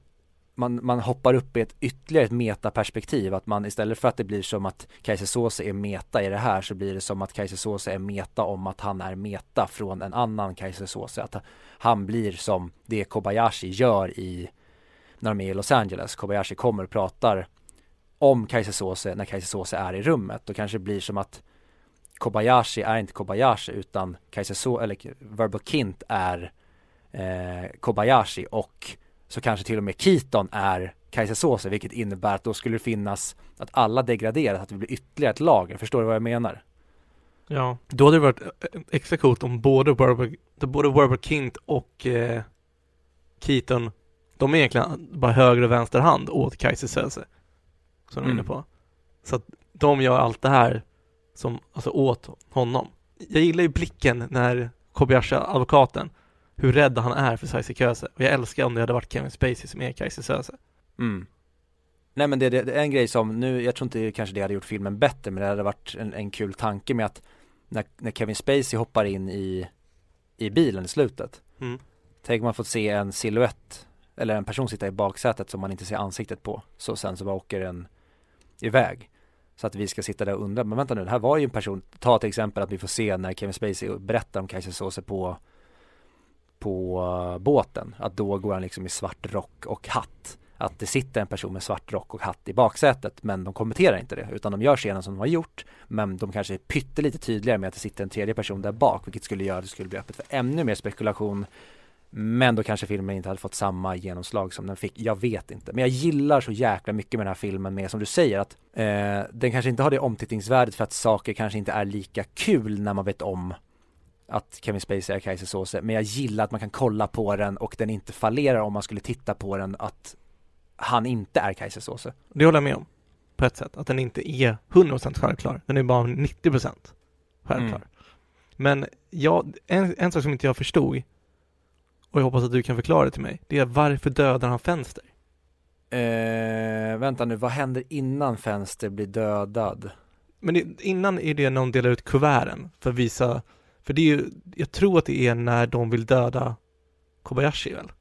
man, man hoppar upp i ett ytterligare ett metaperspektiv att man istället för att det blir som att Kaiser är meta i det här så blir det som att Kaiser är meta om att han är meta från en annan Kaiser att han blir som det Kobayashi gör i när de är i Los Angeles. Kobayashi kommer och pratar om Kaiser när Kaiser är i rummet. Då kanske det blir som att Kobayashi är inte Kobayashi utan Kaiser eller Verbal Kint är eh, Kobayashi och så kanske till och med Keaton är Kajsa Soze, vilket innebär att då skulle det finnas att alla degraderas, att det blir ytterligare ett lager. Förstår du vad jag menar? Ja, då hade det varit eh, extra coolt om både Werber, både Werber Kint och eh, Keaton, de är egentligen bara höger och vänster hand åt Kajsa Soze. Som mm. du är inne på. Så att de gör allt det här som, alltså åt honom. Jag gillar ju blicken när Kobayashi, advokaten, hur rädd han är för Saisi Köse. Och jag älskar om det hade varit Kevin Spacey som är Kajse Söze. Mm. Nej men det, det, det är en grej som, nu, jag tror inte kanske det hade gjort filmen bättre men det hade varit en, en kul tanke med att när, när Kevin Spacey hoppar in i, i bilen i slutet Mm. Tänk man fått se en silhuett eller en person sitta i baksätet som man inte ser ansiktet på så sen så bara åker den iväg så att vi ska sitta där och undra, men vänta nu, det här var ju en person, ta till exempel att vi får se när Kevin Spacey berättar om Kajsa Soze på på uh, båten, att då går han liksom i svart rock och hatt att det sitter en person med svart rock och hatt i baksätet men de kommenterar inte det utan de gör scenen som de har gjort men de kanske är pyttelite tydligare med att det sitter en tredje person där bak vilket skulle göra att det skulle bli öppet för ännu mer spekulation men då kanske filmen inte hade fått samma genomslag som den fick. Jag vet inte. Men jag gillar så jäkla mycket med den här filmen med som du säger att eh, den kanske inte har det omtittningsvärdet för att saker kanske inte är lika kul när man vet om att Kevin Spacey är Kajsa Soze. Men jag gillar att man kan kolla på den och den inte fallerar om man skulle titta på den att han inte är Kajsa Soze. Det håller jag med om. På ett sätt. Att den inte är 100% självklar. Den är bara 90% självklar. Mm. Men jag, en, en sak som inte jag förstod och jag hoppas att du kan förklara det till mig. Det är varför dödar han Fenster? Eh, vänta nu, vad händer innan Fenster blir dödad? Men det, innan är det när de delar ut kuverten för att visa, för det är ju, jag tror att det är när de vill döda Kobayashi väl?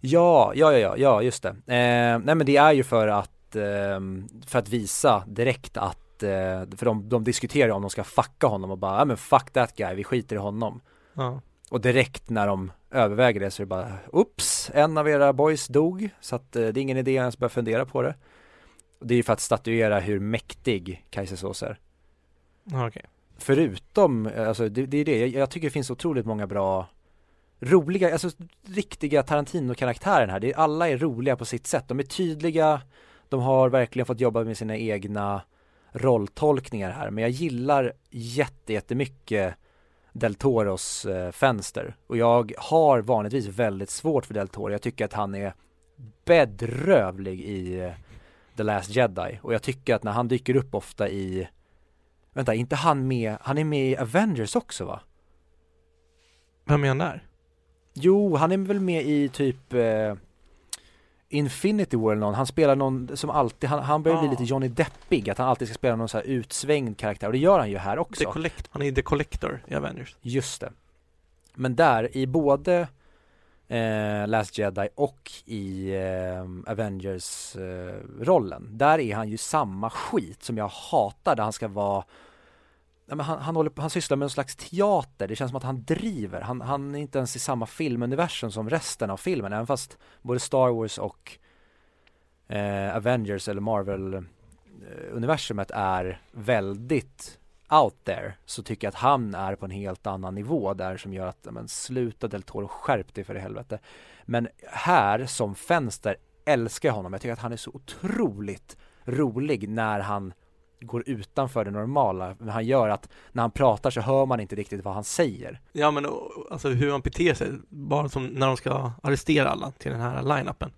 Ja, ja, ja, ja, just det. Eh, nej men det är ju för att, eh, för att visa direkt att, eh, för de, de diskuterar om de ska fucka honom och bara, ja men fuck that guy, vi skiter i honom. Ja. Och direkt när de överväger det så är det bara, ups, en av era boys dog, så att eh, det är ingen idé att ens börja fundera på det. Och det är ju för att statuera hur mäktig Kajsa är. Okej. Förutom, alltså det, det är det, jag, jag tycker det finns otroligt många bra roliga, alltså riktiga Tarantino-karaktärer här. Det är, alla är roliga på sitt sätt. De är tydliga, de har verkligen fått jobba med sina egna rolltolkningar här. Men jag gillar jätte, jättemycket Del Toros eh, fönster. Och jag har vanligtvis väldigt svårt för Del Toro. Jag tycker att han är bedrövlig i eh, The Last Jedi. Och jag tycker att när han dyker upp ofta i Vänta, inte han med, han är med i Avengers också va? Vem är han där? Jo, han är väl med i typ eh, Infinity War eller någon, han spelar någon som alltid, han, han börjar bli Ah. lite Johnny Deppig, att han alltid ska spela någon så här utsvängd karaktär och det gör han ju här också. Han är The Collector i Avengers. Just det. Men där, i både eh, Last Jedi och i eh, Avengers-rollen, där är han ju samma skit som jag hatar, där han ska vara han, han, håller, han sysslar med en slags teater, det känns som att han driver. Han, han är inte ens i samma filmuniversum som resten av filmen, även fast både Star Wars och eh, Avengers eller Marvel-universumet eh, är väldigt out there så tycker jag att han är på en helt annan nivå där som gör att, men sluta Del Toro, skärp dig för i helvete. Men här som fönster älskar jag honom, jag tycker att han är så otroligt rolig när han går utanför det normala. Men han gör att när han pratar så hör man inte riktigt vad han säger. Ja men alltså hur han beter sig, bara som när de ska arrestera alla till den här line-upen.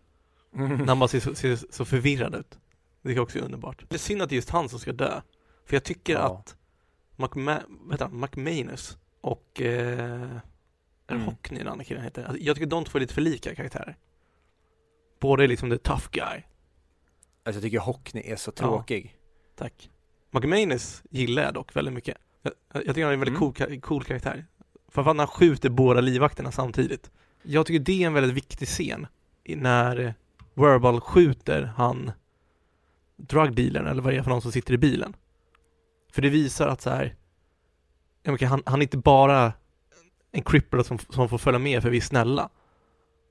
När han bara ser så, ser så förvirrad ut. Det jag också är underbart. Det är synd att det är just han som ska dö. För jag tycker Ja. att McMa- vad heter han? McManus och eh, Mm. Hockney den andra killen heter? Alltså, jag tycker de två är lite för lika karaktärer. Båda är liksom the tough guy. Alltså jag tycker Hockney är så Ja. tråkig. Tack. McManus gillar jag dock väldigt mycket. Jag, jag tycker han är en väldigt Mm. cool, cool karaktär. Framförallt när han skjuter båda livvakterna samtidigt. Jag tycker det är en väldigt viktig scen när Verbal skjuter han drugdealern eller vad det är för någon som sitter i bilen. För det visar att så här, okej, han, han är inte bara en cripple som, som får följa med för vi är snälla.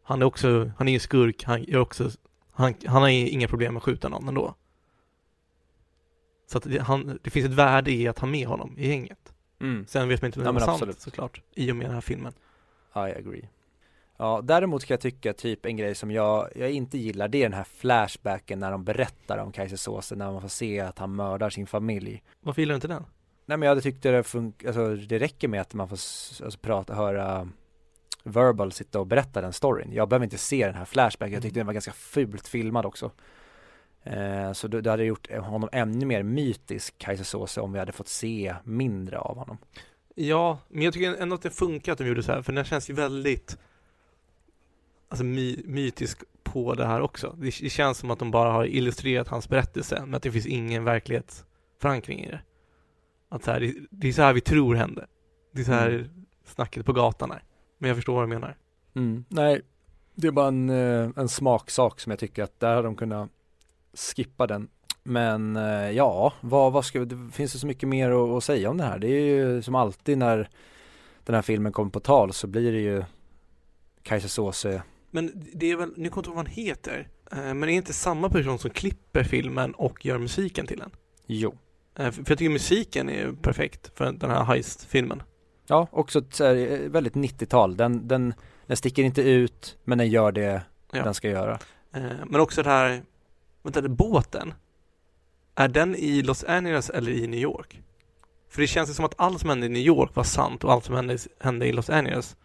Han är också, han är en skurk, han gör också, han, han har inga problem med att skjuta någon ändå. Så att det, han, det finns ett värde i att ha med honom i gänget. Mm. Sen vet man inte om det Ja, men sant absolut. såklart, i och med den här filmen. I agree. Ja, däremot kan jag tycka typ en grej som jag, jag inte gillar, det är den här flashbacken när de berättar om Kajsa Soze, när man får se att han mördar sin familj. Varför gillar du inte den? Nej men jag hade tyckt det fun- alltså det räcker med att man får alltså, prata, höra Verbal sitta och berätta den storyn. Jag behöver inte se den här flashbacken, jag tyckte den var ganska fult filmad också. Eh, så det, det hade gjort honom ännu mer mytisk, Kajsa Soze, om vi hade fått se mindre av honom. Ja, men jag tycker ändå att det funkar att de gjorde så här, för den känns ju väldigt alltså, my, mytisk på det här också. Det, det, känns som att de bara har illustrerat hans berättelse, men att det finns ingen verklighetsförankring i det. Att så här, det, det är så här vi tror hände. Det är så här mm. snacket på gatan är. Men jag förstår vad du menar. Mm. Nej, det är bara en, eh, en smaksak som jag tycker att där har de kunnat skippa den. Men eh, ja, vad, vad ska, det finns det så mycket mer att, att säga om det här? Det är ju som alltid när den här filmen kommer på tal så blir det ju Kajsa Såse Men det är väl, nu kommer jag inte ihåg vad han heter, eh, men det är inte samma person som klipper filmen och gör musiken till den? Jo. För jag tycker musiken är perfekt för den här Heist-filmen. Ja, också så här, väldigt 90-tal. Den, den den sticker inte ut, men den gör det ja. den ska göra. Eh, men också det här, vänta, båten, är den i Los Angeles eller i New York? För det känns som att allt som hände i New York var sant och allt som hände, hände i Los Angeles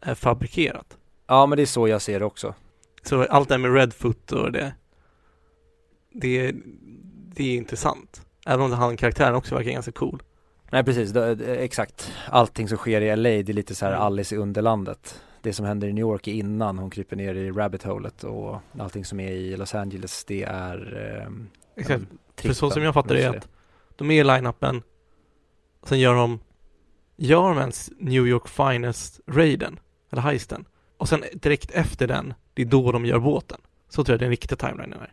är fabrikerat. Ja, men det är så jag ser det också. Så allt det här med Redfoot och det, det, det är inte sant. Även om han karaktären också verkar ganska cool. Nej precis, exakt. Allting som sker i LA, det är lite så här mm. Alice i Underlandet det som händer i New York är innan hon kryper ner i rabbit holet och allting som är i Los Angeles det är eh, Exakt, för så som jag fattar det är att de är i line-upen sen gör de gör de ens New York Finest raiden eller heisten och sen direkt efter den det är då de gör båten så tror jag den riktiga timelinen är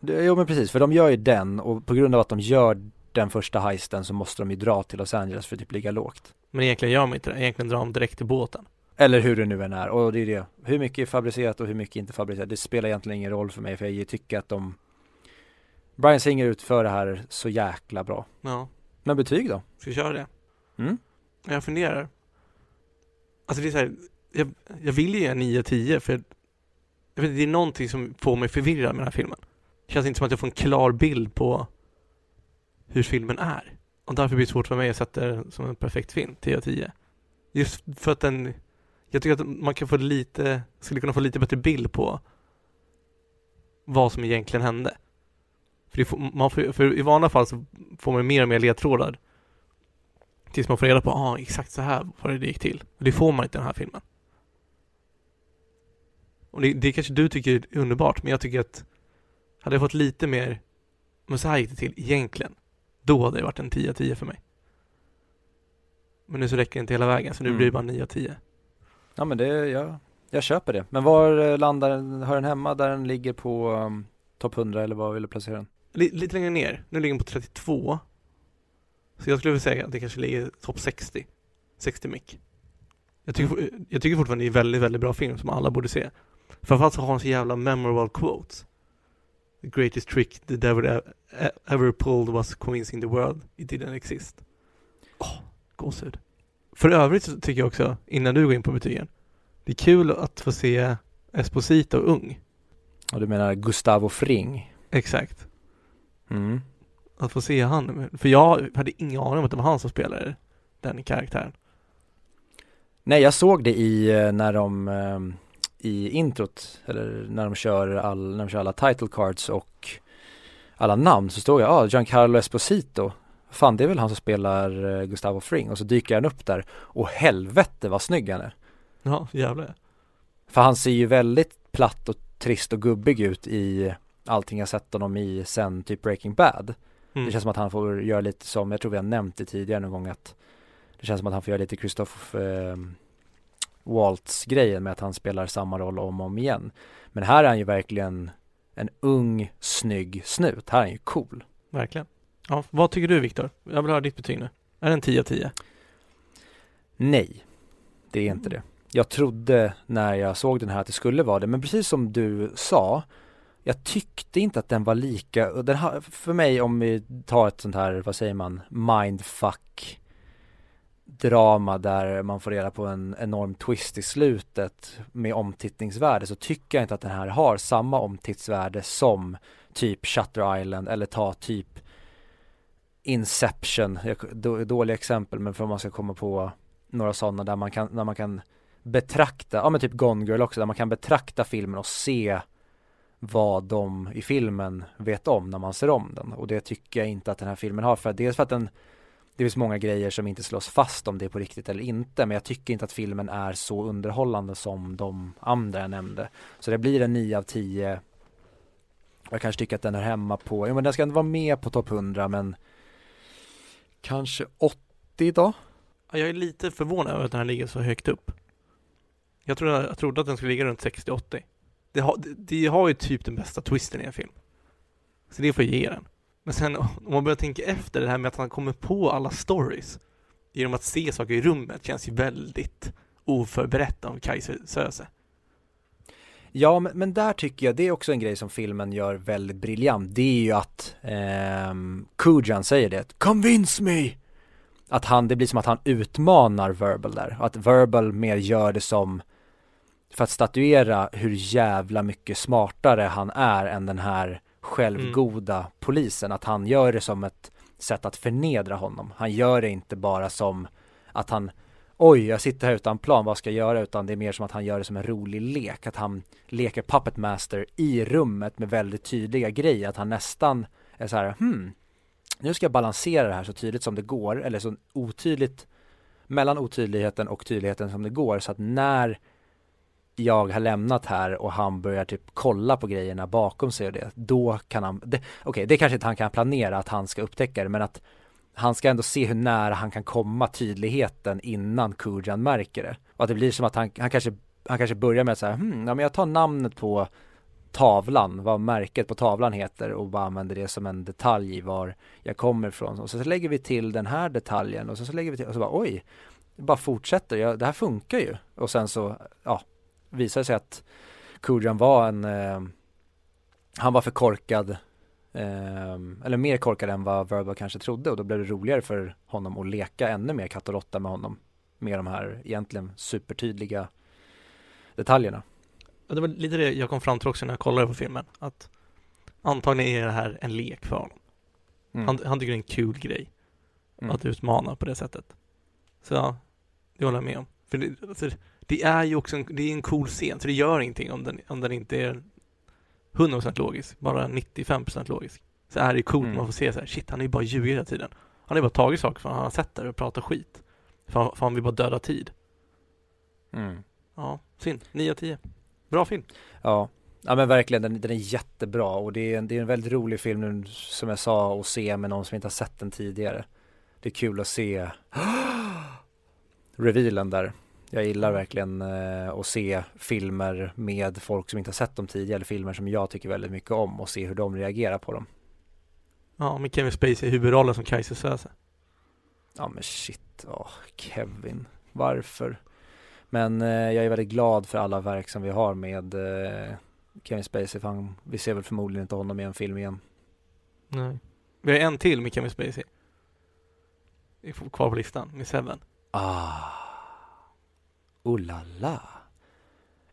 Jo men precis, för de gör ju den och på grund av att de gör den första heisten så måste de ju dra till Los Angeles för att typ ligga lågt. Men egentligen gör de inte det, egentligen drar de direkt till båten. Eller hur det nu än är och det är det. Hur mycket är fabricerat och hur mycket inte fabricerat. Det spelar egentligen ingen roll för mig för jag tycker att de Brian Singer utför det här så jäkla bra. Ja. Men betyg då? Ska vi köra det? Mm. Jag funderar. Alltså det är så här, jag, jag vill ge 9-10 för jag vet, det är någonting som får mig förvirrad med den här filmen. Det känns inte som att jag får en klar bild på hur filmen är. Och därför blir det svårt för mig att sätta den som en perfekt film, 10 av 10. Just för att den, jag tycker att man kan få lite, skulle kunna få lite bättre bild på vad som egentligen hände. För, får, man får, för i vanliga fall så får man mer och mer ledtrådar tills man får reda på, ah, exakt så här var det det gick till. Det får man inte i den här filmen. Och det, det kanske du tycker är underbart, men jag tycker att hade jag fått lite mer, men så här gick det till egentligen, då hade det varit en 10 10 för mig. Men nu så räcker det inte hela vägen så nu mm. blir det bara 9 av 10. Ja men det, jag, jag köper det. Men var landar den, hör den hemma där den ligger på um, topp 100 eller vad vill du placera den? L lite längre ner, nu ligger den på 32. Så jag skulle vilja säga att det kanske ligger topp 60. 60 mick. Jag tycker, mm. jag tycker fortfarande det är en väldigt, väldigt bra film som alla borde se. Framförallt så har han så jävla memorable quotes. The greatest trick the devil e-, e-, ever pulled was convincing the world it didn't exist. Oh, gåshud. För övrigt så tycker jag också, innan du går in på betygen, det är kul att få se Esposito ung. Och du menar Gustavo Fring? Exakt. Mm. Att få se han, för jag hade ingen aning om att det var han som spelade den karaktären. Nej, jag såg det i, eh, när de, ehm, i introt, eller när de kör, all, när de kör alla title cards och alla namn så stod jag, ja, ah, Giancarlo Esposito fan det är väl han som spelar eh, Gustavo Fring och så dyker han upp där och helvete vad snygg han är. Ja, jävlar. För han ser ju väldigt platt och trist och gubbig ut i allting jag sett honom i sen typ Breaking Bad. Mm. Det känns som att han får göra lite som, jag tror vi har nämnt det tidigare någon gång att det känns som att han får göra lite Christoph eh, Waltz grejen med att han spelar samma roll om och om igen. Men här är han ju verkligen en ung, snygg snut. Här är han ju cool. Verkligen. Ja, vad tycker du Viktor? Jag vill höra ditt betyg nu. Är det en 10 av 10? Nej, det är inte det. Jag trodde när jag såg den här att det skulle vara det, men precis som du sa, jag tyckte inte att den var lika, den har, för mig om vi tar ett sånt här, vad säger man, mindfuck drama där man får reda på en enorm twist i slutet med omtittningsvärde så tycker jag inte att den här har samma omtittningsvärde som typ Shutter Island eller ta typ Inception, dåliga exempel men för att man ska komma på några sådana där man kan, när man kan betrakta, ja men typ Gone Girl också, där man kan betrakta filmen och se vad de i filmen vet om när man ser om den. Och det tycker jag inte att den här filmen har för dels för att den det finns många grejer som inte slås fast om det är på riktigt eller inte men jag tycker inte att filmen är så underhållande som de andra jag nämnde. Så det blir en 9 av 10 Jag kanske tycker att den är hemma på, ja men den ska inte vara med på topp 100 men Kanske 80 då? Jag är lite förvånad över att den här ligger så högt upp. Jag trodde, jag trodde att den skulle ligga runt 60-80. Det, har- det, det har ju typ den bästa twisten i en film. Så det får jag ge den. Men sen om man börjar tänka efter det här med att han kommer på alla stories genom att se saker i rummet känns ju väldigt oförberett av Kaiser Söze. Ja, men, men där tycker jag, det är också en grej som filmen gör väldigt briljant. Det är ju att eh, Kujan säger det, convince me! Att han, det blir som att han utmanar Verbal där. Och att Verbal mer gör det som för att statuera hur jävla mycket smartare han är än den här självgoda polisen. Att han gör det som ett sätt att förnedra honom. Han gör det inte bara som att han oj, jag sitter här utan plan, vad ska jag göra? Utan det är mer som att han gör det som en rolig lek, att han leker Puppet Master i rummet med väldigt tydliga grejer, att han nästan är så här, hmm, nu ska jag balansera det här så tydligt som det går, eller så otydligt mellan otydligheten och tydligheten som det går, så att när jag har lämnat här och han börjar typ kolla på grejerna bakom sig och det, då kan han, okej okej, det kanske inte han kan planera att han ska upptäcka det, men att han ska ändå se hur nära han kan komma tydligheten innan Kujan märker det. Och att det blir som att han, han kanske, han kanske börjar med att säga, hmm, ja men jag tar namnet på tavlan, vad märket på tavlan heter och bara använder det som en detalj i var jag kommer ifrån. Och så, så lägger vi till den här detaljen och så, så lägger vi till, och så bara oj, det bara fortsätter, ja, det här funkar ju. Och sen så, ja, visar det sig att Kujan var en, eh, han var för korkad Ehm, eller mer korkad än vad Verbal kanske trodde och då blev det roligare för honom att leka ännu mer katt och råtta med honom med de här egentligen supertydliga detaljerna. Ja, det var lite det jag kom fram till också när jag kollade på filmen. Att antagligen är det här en lek för honom. Mm. Han, han tycker det är en kul grej Mm. att utmana på det sättet. Så ja, det håller jag med om. För det, alltså, det är ju också en, det är en cool scen, så det gör ingenting om den, om den inte är 100% logisk, bara 95% logisk. Så är det ju coolt Mm. man får se så här, shit han är ju bara ljugit hela tiden. Han har ju bara tagit saker för han har sett det och pratat skit. För han, för han vill bara döda tid. Mm. Ja, synd. 9 av 10. Bra film. Ja. ja men verkligen den, den är jättebra och det är, en, det är en väldigt rolig film nu som jag sa att se med någon som inte har sett den tidigare. Det är kul att se revealen där. Jag gillar verkligen eh, att se filmer med folk som inte har sett dem tidigare, eller filmer som jag tycker väldigt mycket om och se hur de reagerar på dem. Ja, med Kevin Spacey i huvudrollen som Kaiser Söze. Ja men shit, åh Kevin, varför? Men eh, jag är väldigt glad för alla verk som vi har med eh, Kevin Spacey, för han, vi ser väl förmodligen inte honom i en film igen. Nej. Vi har en till med Kevin Spacey. Det är Kvar på listan, med Seven. Ah, oh la la.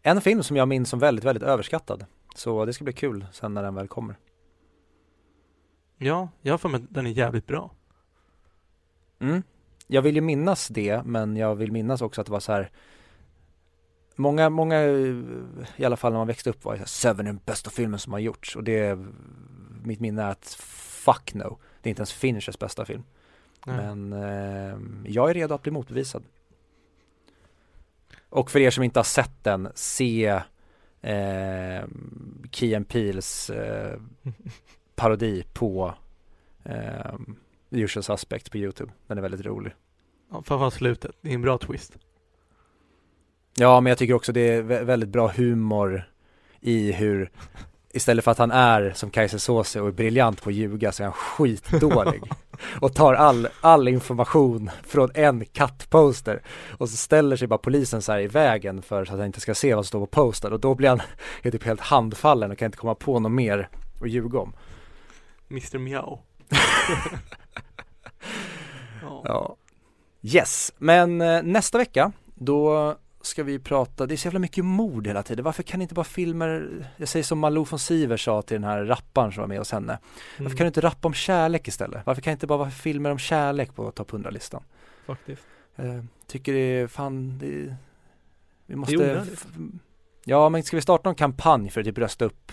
En film som jag minns som väldigt, väldigt överskattad. Så det ska bli kul sen när den väl kommer. Ja, jag har för mig att den är jävligt bra. Mm. Jag vill ju minnas det, men jag vill minnas också att det var så här Många, många, eh, i alla fall när man växte upp var det så här, Seven är den bästa filmen som har gjorts och det Mitt minne är att fuck no Det är inte ens Finchers bästa film Nej. Men eh, jag är redo att bli motbevisad Och för er som inte har sett den, se eh, Key Peels eh, parodi på eh, Usual Suspect på Youtube. Den är väldigt rolig. Ja, framförallt slutet. Det är en bra twist. Ja, men jag tycker också det är vä- väldigt bra humor i hur Istället för att han är som Kaiser Soze och är briljant på att ljuga så är han skitdålig och tar all, all information från en kattposter och så ställer sig bara polisen så här i vägen för så att han inte ska se vad som står på posten och då blir han typ helt handfallen och kan inte komma på något mer att ljuga om. Mr Meow. ja. Ja. Yes, men eh, nästa vecka då ska vi prata, det är så jävla mycket mord hela tiden. Varför kan inte bara filmer, jag säger som Malou von Siver sa till den här rapparen som var med hos henne. Varför Mm, kan du inte rappa om kärlek istället? Varför kan det inte bara vara filmer om kärlek på topp 100-listan? Faktiskt. Eh, tycker det är fan, det, vi måste onödigt. f- Ja men ska vi starta någon kampanj för att typ rösta upp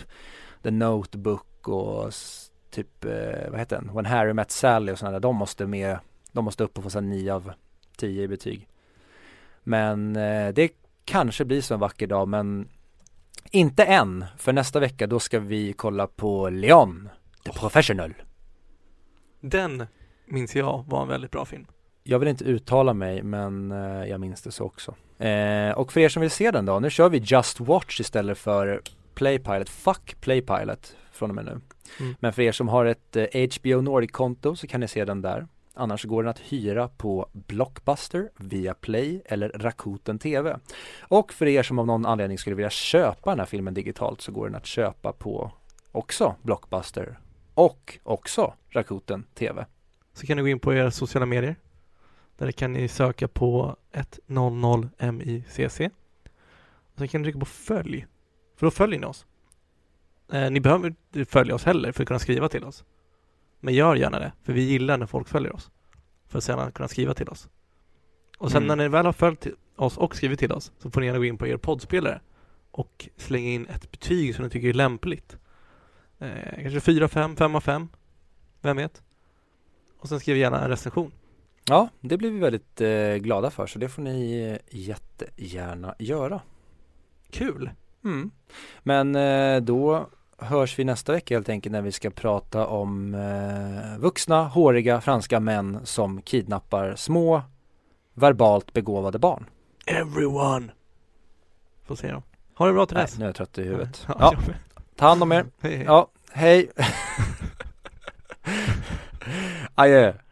The Notebook och typ, eh, vad heter den? When Harry Met Sally och sådana där, de måste med De måste upp och få sig 9 av 10 i betyg. Men eh, det kanske blir så en vacker dag men inte än, för nästa vecka då ska vi kolla på Leon, The Professional. Den minns jag var en väldigt bra film. Jag vill inte uttala mig men eh, jag minns det så också. Eh, och för er som vill se den då, nu kör vi Just Watch istället för Playpilot. Fuck Playpilot från och med nu. Mm. Men för er som har ett eh, HBO Nordic-konto så kan ni se den där. Annars går den att hyra på Blockbuster, Viaplay eller Rakuten TV. Och för er som av någon anledning skulle vilja köpa den här filmen digitalt så går den att köpa på också Blockbuster och också Rakuten TV. Så kan ni gå in på era sociala medier. Där kan ni söka på 100MICC. Och sen kan ni trycka på följ. För då följer ni oss. Eh, ni behöver inte följa oss heller för att kunna skriva till oss. Men gör gärna det, för vi gillar när folk följer oss. För att sedan kunna skriva till oss. Och sen Mm. när ni väl har följt oss och skrivit till oss så får ni gärna gå in på er poddspelare och slänga in ett betyg som ni tycker är lämpligt. Eh, kanske 4, 5, 5 av 5. Vem vet? Och sen skriv gärna en recension. Ja, det blir vi väldigt eh, glada för så det får ni eh, jättegärna göra. Kul! Mm. Men eh, då hörs vi nästa vecka helt enkelt när vi ska prata om eh, vuxna, håriga franska män som kidnappar små, verbalt begåvade barn. Everyone! Får se då. Ha det bra till Nej, dess. nu är jag trött i huvudet. Ja, ta hand om er. Ja, hej. Adjö.